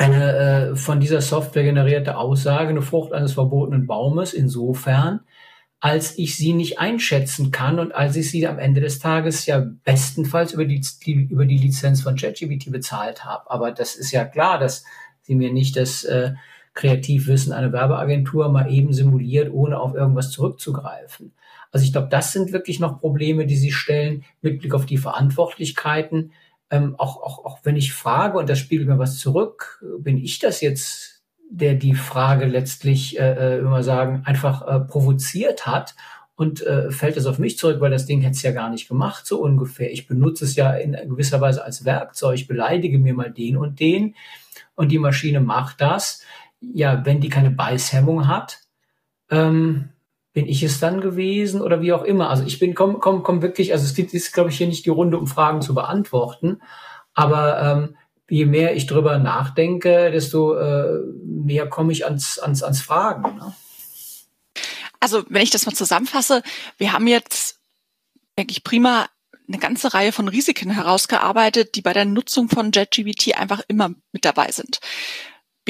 S2: eine äh, von dieser Software generierte Aussage, eine Frucht eines verbotenen Baumes, insofern, als ich sie nicht einschätzen kann und als ich sie am Ende des Tages ja bestenfalls über die, die über die Lizenz von ChatGPT bezahlt habe. Aber das ist ja klar, dass sie mir nicht das äh, Kreativwissen einer Werbeagentur mal eben simuliert, ohne auf irgendwas zurückzugreifen. Also ich glaube, das sind wirklich noch Probleme, die sie stellen mit Blick auf die Verantwortlichkeiten ähm, auch, auch, auch wenn ich frage und das spiegelt mir was zurück, bin ich das jetzt, der die Frage letztlich, äh, äh wir sagen, einfach äh, provoziert hat und äh, fällt es auf mich zurück, weil das Ding hätte es ja gar nicht gemacht, so ungefähr. Ich benutze es ja in gewisser Weise als Werkzeug, beleidige mir mal den und den und die Maschine macht das. Ja, wenn die keine Beißhemmung hat, ähm, bin ich es dann gewesen oder wie auch immer. Also ich bin, komm, komm, komm wirklich, also es gibt, ist, glaube ich, hier nicht die Runde, um Fragen zu beantworten. Aber ähm, je mehr ich drüber nachdenke, desto äh, mehr komme ich ans, ans, ans Fragen. Ne?
S3: Also wenn ich das mal zusammenfasse, wir haben jetzt, denke ich, prima eine ganze Reihe von Risiken herausgearbeitet, die bei der Nutzung von JetGBT einfach immer mit dabei sind.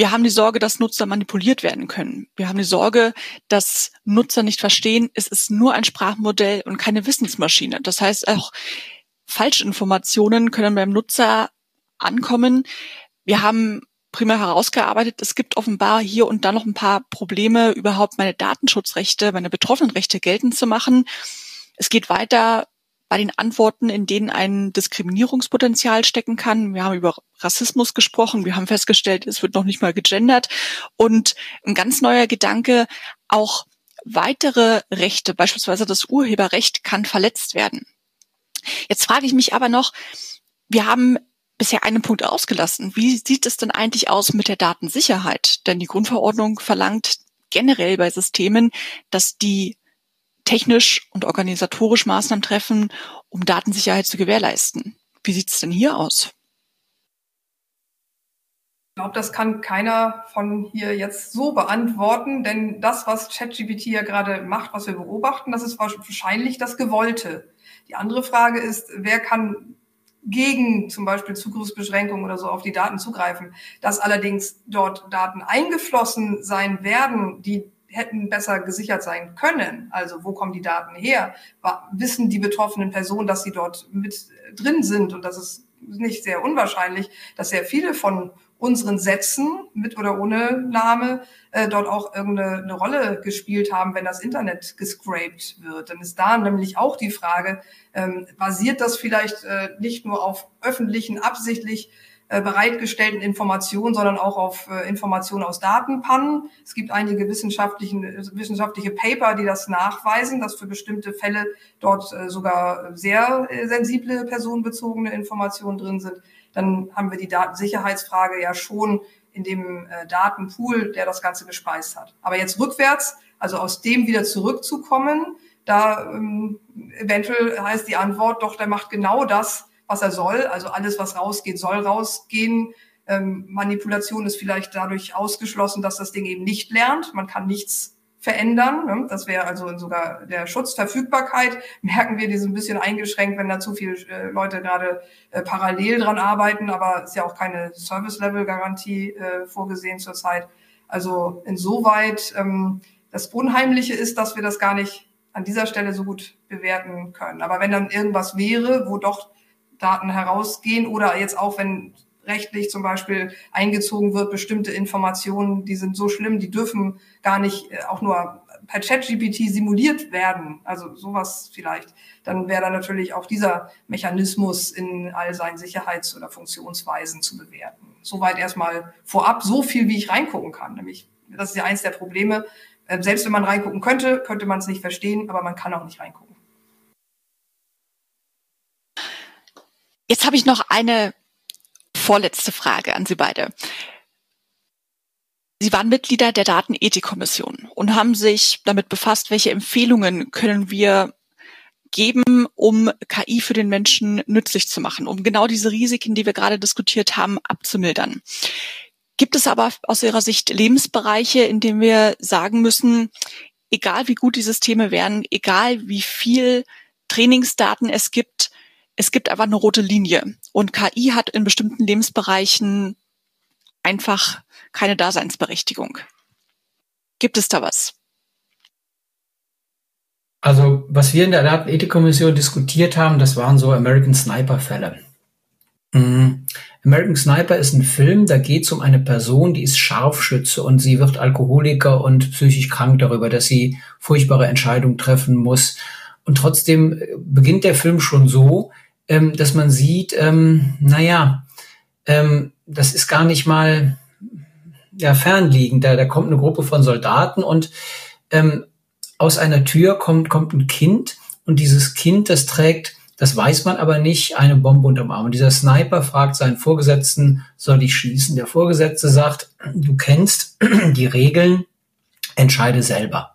S3: Wir haben die Sorge, dass Nutzer manipuliert werden können. Wir haben die Sorge, dass Nutzer nicht verstehen, es ist nur ein Sprachmodell und keine Wissensmaschine. Das heißt, auch Falschinformationen können beim Nutzer ankommen. Wir haben primär herausgearbeitet, es gibt offenbar hier und da noch ein paar Probleme, überhaupt meine Datenschutzrechte, meine Betroffenenrechte geltend zu machen. Es geht weiter bei den Antworten, in denen ein Diskriminierungspotenzial stecken kann. Wir haben über Rassismus gesprochen. Wir haben festgestellt, es wird noch nicht mal gegendert. Und ein ganz neuer Gedanke, auch weitere Rechte, beispielsweise das Urheberrecht, kann verletzt werden. Jetzt frage ich mich aber noch, wir haben bisher einen Punkt ausgelassen. Wie sieht es denn eigentlich aus mit der Datensicherheit? Denn die Grundverordnung verlangt generell bei Systemen, dass die technisch und organisatorisch Maßnahmen treffen, um Datensicherheit zu gewährleisten. Wie sieht es denn hier aus?
S4: Ich glaube, das kann keiner von hier jetzt so beantworten, denn das, was ChatGPT ja gerade macht, was wir beobachten, das ist wahrscheinlich das Gewollte. Die andere Frage ist, wer kann gegen zum Beispiel Zugriffsbeschränkungen oder so auf die Daten zugreifen. Dass allerdings dort Daten eingeflossen sein werden, die hätten besser gesichert sein können. Also wo kommen die Daten her? Wissen die betroffenen Personen, dass sie dort mit drin sind? Und das ist nicht sehr unwahrscheinlich, dass sehr viele von unseren Sätzen mit oder ohne Name äh, dort auch irgendeine eine Rolle gespielt haben, wenn das Internet gescraped wird. Dann ist da nämlich auch die Frage, ähm, basiert das vielleicht äh, nicht nur auf öffentlichen, absichtlich bereitgestellten Informationen, sondern auch auf äh, Informationen aus Datenpannen. Es gibt einige wissenschaftlichen, wissenschaftliche Paper, die das nachweisen, dass für bestimmte Fälle dort äh, sogar sehr sensible personenbezogene Informationen drin sind. Dann haben wir die Datensicherheitsfrage ja schon in dem Datenpool, der das Ganze gespeist hat. Aber jetzt rückwärts, also aus dem wieder zurückzukommen, da ähm, eventuell heißt die Antwort, doch, der macht genau das, was er soll. Also alles, was rausgeht, soll rausgehen. Ähm, Manipulation ist vielleicht dadurch ausgeschlossen, dass das Ding eben nicht lernt. Man kann nichts verändern. Ne? Das wäre also sogar der Schutzverfügbarkeit. Merken wir, die sind ein bisschen eingeschränkt, wenn da zu viele äh, Leute gerade äh, parallel dran arbeiten, aber ist ja auch keine Service-Level-Garantie äh, vorgesehen zurzeit. Also insoweit ähm, das Unheimliche ist, dass wir das gar nicht an dieser Stelle so gut bewerten können. Aber wenn dann irgendwas wäre, wo doch Daten herausgehen oder jetzt auch, wenn rechtlich zum Beispiel eingezogen wird, bestimmte Informationen, die sind so schlimm, die dürfen gar nicht äh, auch nur per ChatGPT simuliert werden, also sowas vielleicht, dann wäre da natürlich auch dieser Mechanismus in all seinen Sicherheits- oder Funktionsweisen zu bewerten. Soweit erstmal vorab so viel, wie ich reingucken kann. Nämlich, das ist ja eins der Probleme. Äh, selbst wenn man reingucken könnte, könnte man es nicht verstehen, aber man kann auch nicht reingucken.
S3: Jetzt habe ich noch eine vorletzte Frage an Sie beide. Sie waren Mitglieder der Datenethikkommission und haben sich damit befasst, welche Empfehlungen können wir geben, um KI für den Menschen nützlich zu machen, um genau diese Risiken, die wir gerade diskutiert haben, abzumildern. Gibt es aber aus Ihrer Sicht Lebensbereiche, in denen wir sagen müssen, egal wie gut die Systeme wären, egal wie viel Trainingsdaten es gibt, es gibt einfach eine rote Linie. Und KI hat in bestimmten Lebensbereichen einfach keine Daseinsberechtigung. Gibt es da was?
S2: Also, was wir in der Datenethikkommission diskutiert haben, das waren so American Sniper-Fälle. Mhm. American Sniper ist ein Film, da geht es um eine Person, die ist Scharfschütze und sie wird Alkoholiker und psychisch krank darüber, dass sie furchtbare Entscheidungen treffen muss. Und trotzdem beginnt der Film schon so, ähm, dass man sieht, ähm, naja, ähm, das ist gar nicht mal ja, fernliegend. Da, da kommt eine Gruppe von Soldaten und ähm, aus einer Tür kommt, kommt ein Kind und dieses Kind, das trägt, das weiß man aber nicht, eine Bombe unterm Arm. Und dieser Sniper fragt seinen Vorgesetzten, soll ich schießen? Der Vorgesetzte sagt, du kennst die Regeln, entscheide selber.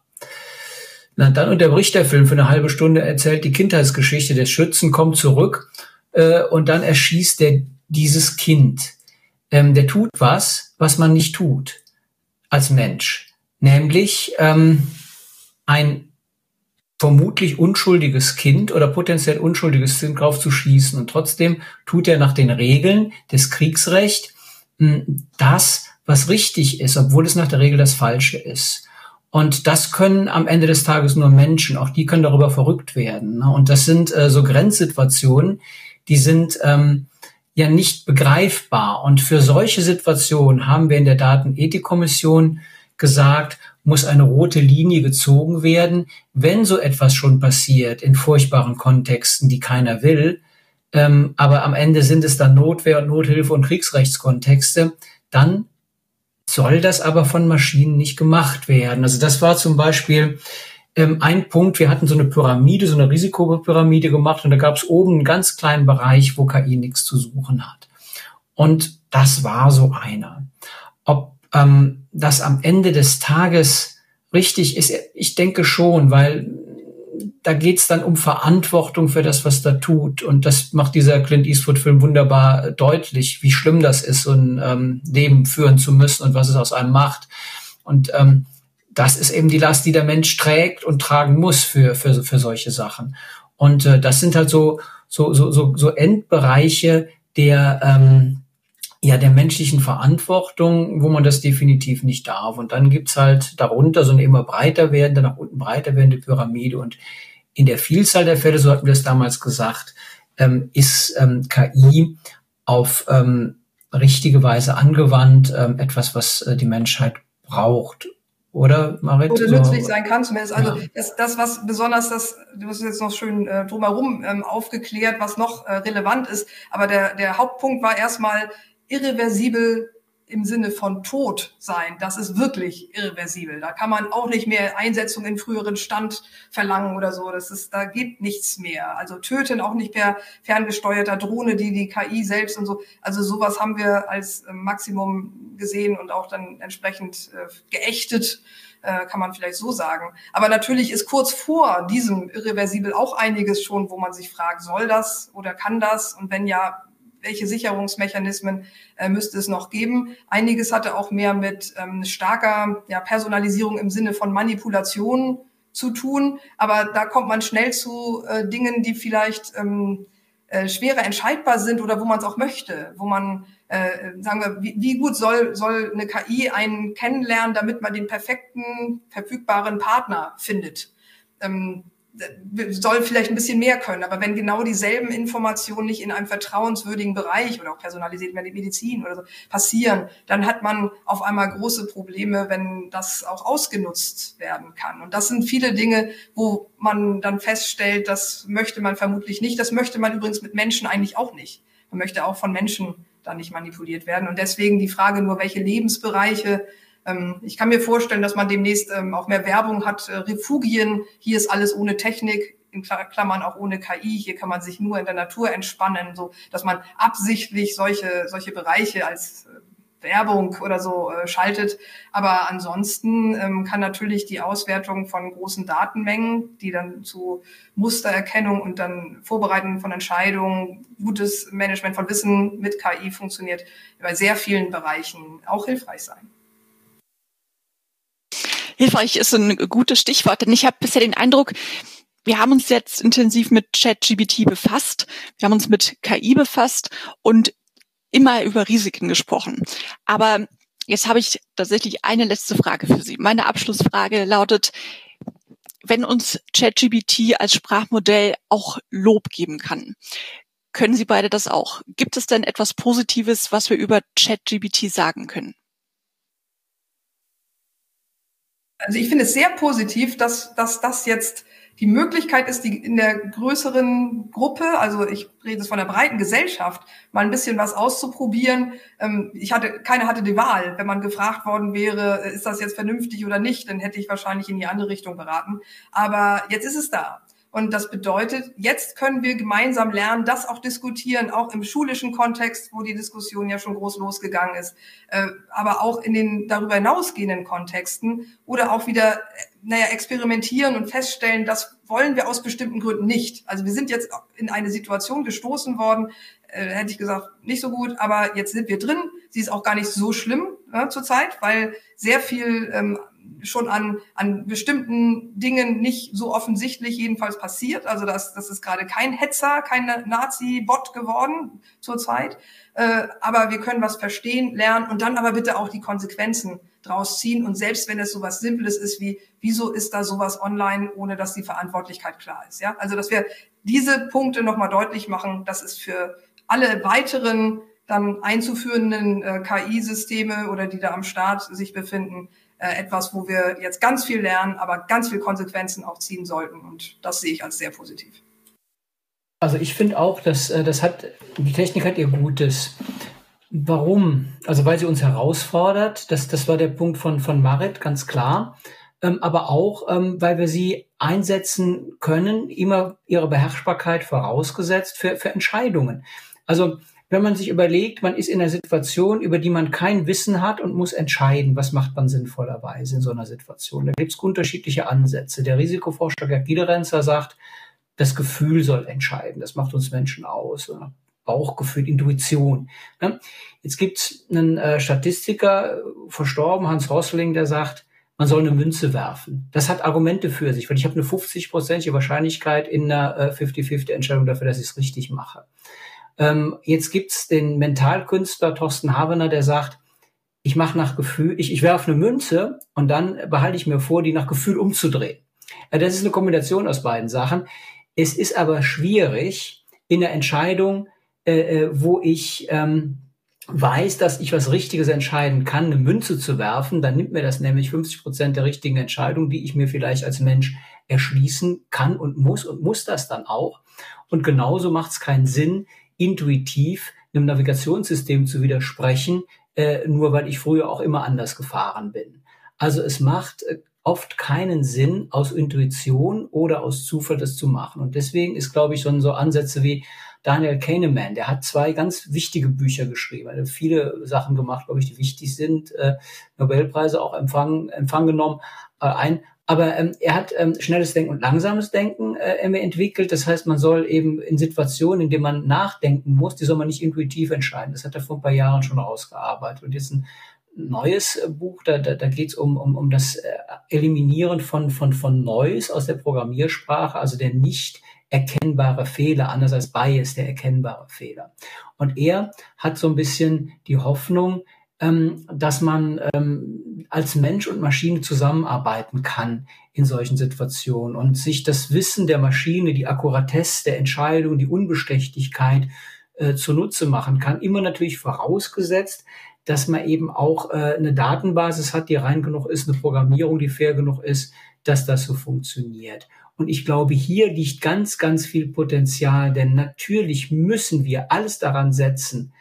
S2: Na, dann unterbricht der Film für eine halbe Stunde, erzählt die Kindheitsgeschichte des Schützen, kommt zurück äh, und dann erschießt er dieses Kind. Ähm, der tut was, was man nicht tut als Mensch, nämlich ähm, ein vermutlich unschuldiges Kind oder potenziell unschuldiges Kind drauf zu schießen. Und trotzdem tut er nach den Regeln des Kriegsrechts hm, das, was richtig ist, obwohl es nach der Regel das Falsche ist. Und das können am Ende des Tages nur Menschen, auch die können darüber verrückt werden. Ne? Und das sind äh, so Grenzsituationen, die sind ähm, ja nicht begreifbar. Und für solche Situationen haben wir in der Datenethikkommission gesagt, muss eine rote Linie gezogen werden, wenn so etwas schon passiert in furchtbaren Kontexten, die keiner will. Ähm, aber am Ende sind es dann Notwehr und Nothilfe und Kriegsrechtskontexte, dann soll das aber von Maschinen nicht gemacht werden. Also das war zum Beispiel ähm, ein Punkt, wir hatten so eine Pyramide, so eine Risikopyramide gemacht und da gab es oben einen ganz kleinen Bereich, wo KI nichts zu suchen hat. Und das war so einer. Ob ähm, das am Ende des Tages richtig ist, ich denke schon, weil da geht's dann um Verantwortung für das, was da tut. Und das macht dieser Clint Eastwood-Film wunderbar deutlich, wie schlimm das ist, so ein ähm, Leben führen zu müssen und was es aus einem macht. Und ähm, das ist eben die Last, die der Mensch trägt und tragen muss für, für, für solche Sachen. Und äh, das sind halt so, so, so, so, so Endbereiche der, ähm, ja, der menschlichen Verantwortung, wo man das definitiv nicht darf. Und dann gibt's halt darunter so eine immer breiter werdende, nach unten breiter werdende Pyramide. Und in der Vielzahl der Fälle, so hatten wir es damals gesagt, ähm, ist ähm, KI auf ähm, richtige Weise angewandt, ähm, etwas, was äh, die Menschheit braucht. Oder, Marit?
S4: Oder nützlich sein kann zumindest. Also ja. das, das, was besonders das, du hast jetzt noch schön äh, drumherum ähm, aufgeklärt, was noch äh, relevant ist. Aber der, der Hauptpunkt war erstmal, irreversibel im Sinne von Tod sein. Das ist wirklich irreversibel. Da kann man auch nicht mehr Einsetzung in früheren Stand verlangen oder so. Das ist, da geht nichts mehr. Also töten auch nicht per ferngesteuerter Drohne, die die KI selbst und so. Also sowas haben wir als äh, Maximum gesehen und auch dann entsprechend äh, geächtet, äh, kann man vielleicht so sagen. Aber natürlich ist kurz vor diesem irreversibel auch einiges schon, wo man sich fragt, soll das oder kann das? Und wenn ja, welche Sicherungsmechanismen äh, müsste es noch geben. Einiges hatte auch mehr mit ähm, starker ja, Personalisierung im Sinne von Manipulation zu tun, aber da kommt man schnell zu äh, Dingen, die vielleicht ähm, äh, schwerer entscheidbar sind oder wo man es auch möchte, wo man äh, sagen wir, wie, wie gut soll, soll eine KI einen kennenlernen, damit man den perfekten, verfügbaren Partner findet. Ähm, soll vielleicht ein bisschen mehr können, aber wenn genau dieselben Informationen nicht in einem vertrauenswürdigen Bereich oder auch personalisiert in der Medizin oder so passieren, dann hat man auf einmal große Probleme, wenn das auch ausgenutzt werden kann. Und das sind viele Dinge, wo man dann feststellt, das möchte man vermutlich nicht. Das möchte man übrigens mit Menschen eigentlich auch nicht. Man möchte auch von Menschen da nicht manipuliert werden. Und deswegen die Frage nur, welche Lebensbereiche ich kann mir vorstellen, dass man demnächst ähm, auch mehr Werbung hat. Äh, Refugien, hier ist alles ohne Technik, in Klammern auch ohne KI. Hier kann man sich nur in der Natur entspannen, so dass man absichtlich solche solche Bereiche als äh, Werbung oder so äh, schaltet. Aber ansonsten ähm, kann natürlich die Auswertung von großen Datenmengen, die dann zu Mustererkennung und dann Vorbereiten von Entscheidungen, gutes Management von Wissen mit KI funktioniert, bei sehr vielen Bereichen auch hilfreich sein.
S3: Hilfreich ist ein gutes Stichwort, denn ich habe bisher den Eindruck, wir haben uns jetzt intensiv mit ChatGBT befasst, wir haben uns mit KI befasst und immer über Risiken gesprochen. Aber jetzt habe ich tatsächlich eine letzte Frage für Sie. Meine Abschlussfrage lautet, wenn uns ChatGBT als Sprachmodell auch Lob geben kann, können Sie beide das auch? Gibt es denn etwas Positives, was wir über ChatGBT sagen können?
S4: Also ich finde es sehr positiv, dass, dass das jetzt die Möglichkeit ist, die in der größeren Gruppe, also ich rede jetzt von der breiten Gesellschaft, mal ein bisschen was auszuprobieren. Ähm, ich hatte, keiner hatte die Wahl. Wenn man gefragt worden wäre, ist das jetzt vernünftig oder nicht, dann hätte ich wahrscheinlich in die andere Richtung beraten. Aber jetzt ist es da. Und das bedeutet, jetzt können wir gemeinsam lernen, das auch diskutieren, auch im schulischen Kontext, wo die Diskussion ja schon groß losgegangen ist, äh, aber auch in den darüber hinausgehenden Kontexten oder auch wieder, äh, naja, experimentieren und feststellen, das wollen wir aus bestimmten Gründen nicht. Also wir sind jetzt in eine Situation gestoßen worden, äh, hätte ich gesagt, nicht so gut, aber jetzt sind wir drin. Sie ist auch gar nicht so schlimm äh, zurzeit, weil sehr viel ähm, schon an, an bestimmten Dingen nicht so offensichtlich jedenfalls passiert. Also das, das ist gerade kein Hetzer, kein Nazi-Bot geworden zurzeit. Äh, aber wir können was verstehen, lernen und dann aber bitte auch die Konsequenzen draus ziehen. Und selbst wenn es so was Simples ist wie, wieso ist da sowas online, ohne dass die Verantwortlichkeit klar ist. Ja, also dass wir diese Punkte nochmal deutlich machen, das ist für alle weiteren dann einzuführenden äh, KI-Systeme oder die da am Start sich befinden, etwas, wo wir jetzt ganz viel lernen, aber ganz viel Konsequenzen auch ziehen sollten. Und das sehe ich als sehr positiv.
S2: Also ich finde auch, dass äh, das hat, die Technik hat ihr Gutes. Warum? Also weil sie uns herausfordert, das, das war der Punkt von, von Marit, ganz klar. Ähm, aber auch, ähm, weil wir sie einsetzen können, immer ihre Beherrschbarkeit vorausgesetzt für, für Entscheidungen. Also wenn man sich überlegt, man ist in einer Situation, über die man kein Wissen hat und muss entscheiden, was macht man sinnvollerweise in so einer Situation. Da gibt es unterschiedliche Ansätze. Der Risikoforscher Gerd Giederenzer sagt, das Gefühl soll entscheiden. Das macht uns Menschen aus. Bauchgefühl, Intuition. Jetzt gibt es einen äh, Statistiker, verstorben, Hans Rossling, der sagt, man soll eine Münze werfen. Das hat Argumente für sich, weil ich habe eine 50-prozentige Wahrscheinlichkeit in einer 50-50-Entscheidung äh, dafür, dass ich es richtig mache. Ähm, jetzt gibt's den Mentalkünstler Thorsten Havener, der sagt, ich mache nach Gefühl, ich, ich werfe eine Münze und dann behalte ich mir vor, die nach Gefühl umzudrehen. Ja, das ist eine Kombination aus beiden Sachen. Es ist aber schwierig in der Entscheidung, äh, äh, wo ich ähm, weiß, dass ich was Richtiges entscheiden kann, eine Münze zu werfen, dann nimmt mir das nämlich 50 Prozent der richtigen Entscheidung, die ich mir vielleicht als Mensch erschließen kann und muss und muss das dann auch. Und genauso macht es keinen Sinn, intuitiv einem Navigationssystem zu widersprechen, äh, nur weil ich früher auch immer anders gefahren bin. Also es macht äh, oft keinen Sinn, aus Intuition oder aus Zufall das zu machen. Und deswegen ist, glaube ich, schon so Ansätze wie Daniel Kahneman, der hat zwei ganz wichtige Bücher geschrieben. Er hat viele Sachen gemacht, glaube ich, die wichtig sind, äh, Nobelpreise auch empfangen, empfangen genommen. Äh, ein aber ähm, er hat ähm, schnelles Denken und langsames Denken äh, entwickelt. Das heißt, man soll eben in Situationen, in denen man nachdenken muss, die soll man nicht intuitiv entscheiden. Das hat er vor ein paar Jahren schon ausgearbeitet. Und jetzt ein neues äh, Buch, da, da, da geht es um, um, um das äh, Eliminieren von, von, von Noise aus der Programmiersprache, also der nicht erkennbare Fehler, anders als Bias, der erkennbare Fehler. Und er hat so ein bisschen die Hoffnung, ähm, dass man ähm, als Mensch und Maschine zusammenarbeiten kann in solchen Situationen und sich das Wissen der Maschine, die Akkuratesse der Entscheidung, die Unbestechlichkeit äh, zunutze machen kann. Immer natürlich vorausgesetzt, dass man eben auch äh, eine Datenbasis hat, die rein genug ist, eine Programmierung, die fair genug ist, dass das so funktioniert. Und ich glaube, hier liegt ganz, ganz viel Potenzial, denn natürlich müssen wir alles daran setzen,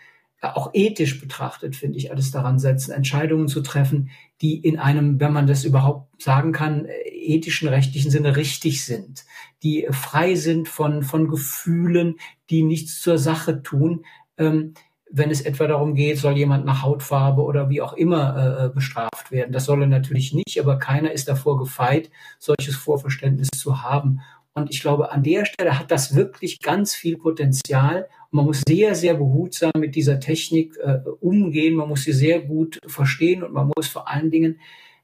S2: auch ethisch betrachtet, finde ich, alles daran setzen, Entscheidungen zu treffen, die in einem, wenn man das überhaupt sagen kann, ethischen, rechtlichen Sinne richtig sind, die frei sind von, von Gefühlen, die nichts zur Sache tun. Ähm, wenn es etwa darum geht, soll jemand nach Hautfarbe oder wie auch immer äh, äh bestraft werden. Das soll er natürlich nicht, aber keiner ist davor gefeit, solches Vorverständnis zu haben. Und ich glaube, an der Stelle hat das wirklich ganz viel Potenzial. Man muss sehr, sehr behutsam mit dieser Technik äh, umgehen. Man muss sie sehr gut verstehen und man muss vor allen Dingen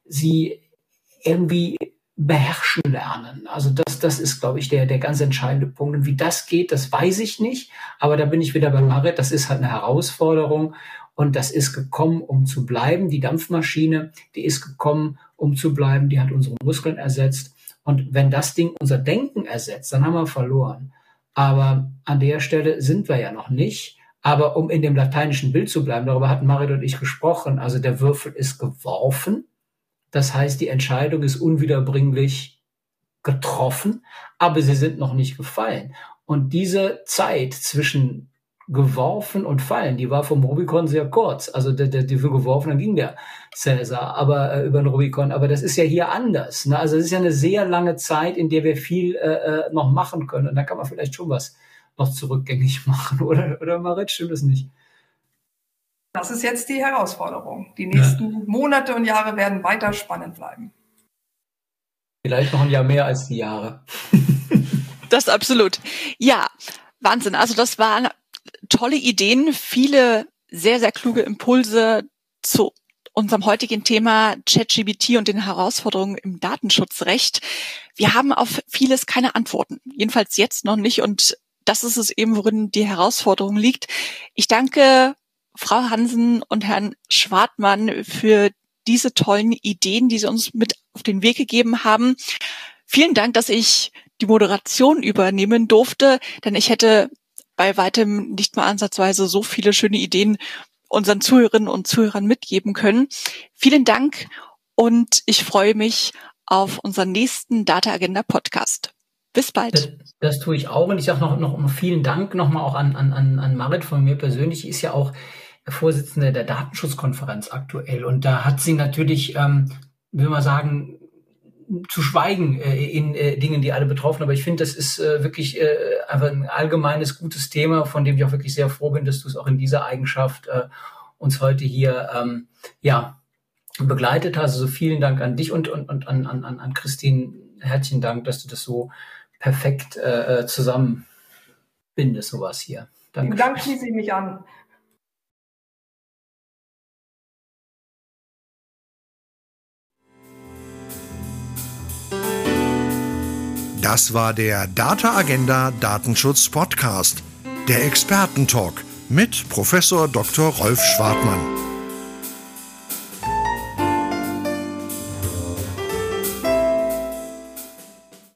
S2: sie irgendwie beherrschen lernen. Also das, das ist, glaube ich, der, der ganz entscheidende Punkt. Und wie das geht, das weiß ich nicht. Aber da bin ich wieder bei Marit. Das ist halt eine Herausforderung. Und das ist gekommen, um zu bleiben. Die Dampfmaschine, die ist gekommen, um zu bleiben. Die hat unsere Muskeln ersetzt. Und wenn das Ding unser Denken ersetzt, dann haben wir verloren. Aber an der Stelle sind wir ja noch nicht. Aber um in dem lateinischen Bild zu bleiben, darüber hatten Marit und ich gesprochen, also der Würfel ist geworfen. Das heißt, die Entscheidung ist unwiederbringlich getroffen, aber sie sind noch nicht gefallen. Und diese Zeit zwischen geworfen und fallen. Die war vom Rubikon sehr kurz. Also der, der, die für geworfen, dann ging der Cäsar aber äh, über den Rubikon. Aber das ist ja hier anders. Ne? Also es ist ja eine sehr lange Zeit, in der wir viel äh, äh noch machen können. Und da kann man vielleicht schon was noch zurückgängig machen. Oder, oder Marit, stimmt das nicht?
S4: Das ist jetzt die Herausforderung. Die nächsten ja. Monate und Jahre werden weiter spannend bleiben.
S2: Vielleicht noch ein Jahr mehr als die Jahre.
S3: das absolut. Ja, Wahnsinn. Also das war tolle Ideen, viele sehr, sehr kluge Impulse zu unserem heutigen Thema ChatGBT und den Herausforderungen im Datenschutzrecht. Wir haben auf vieles keine Antworten. Jedenfalls jetzt noch nicht. Und das ist es eben, worin die Herausforderung liegt. Ich danke Frau Hansen und Herrn Schwartmann für diese tollen Ideen, die sie uns mit auf den Weg gegeben haben. Vielen Dank, dass ich die Moderation übernehmen durfte, denn ich hätte bei weitem nicht mal ansatzweise so viele schöne Ideen unseren Zuhörerinnen und Zuhörern mitgeben können. Vielen Dank und ich freue mich auf unseren nächsten Data Agenda Podcast. Bis bald.
S2: Das, das tue ich auch und ich sage noch, noch vielen Dank nochmal auch an, an, an Marit von mir persönlich. Ist ja auch Vorsitzende der Datenschutzkonferenz aktuell und da hat sie natürlich, ähm, will man sagen, zu schweigen äh, in äh, Dingen, die alle betroffen. Aber ich finde, das ist äh, wirklich äh, einfach ein allgemeines gutes Thema, von dem ich auch wirklich sehr froh bin, dass du es auch in dieser Eigenschaft äh, uns heute hier ähm, ja begleitet hast. Also vielen Dank an dich und, und, und an, an, an Christine. Herzlichen Dank, dass du das so perfekt äh, äh zusammenbindest, sowas hier.
S4: Danke. Dank schließe ich mich an.
S1: Das war der Data Agenda Datenschutz Podcast, der Expertentalk mit Professor Dr. Rolf Schwartmann.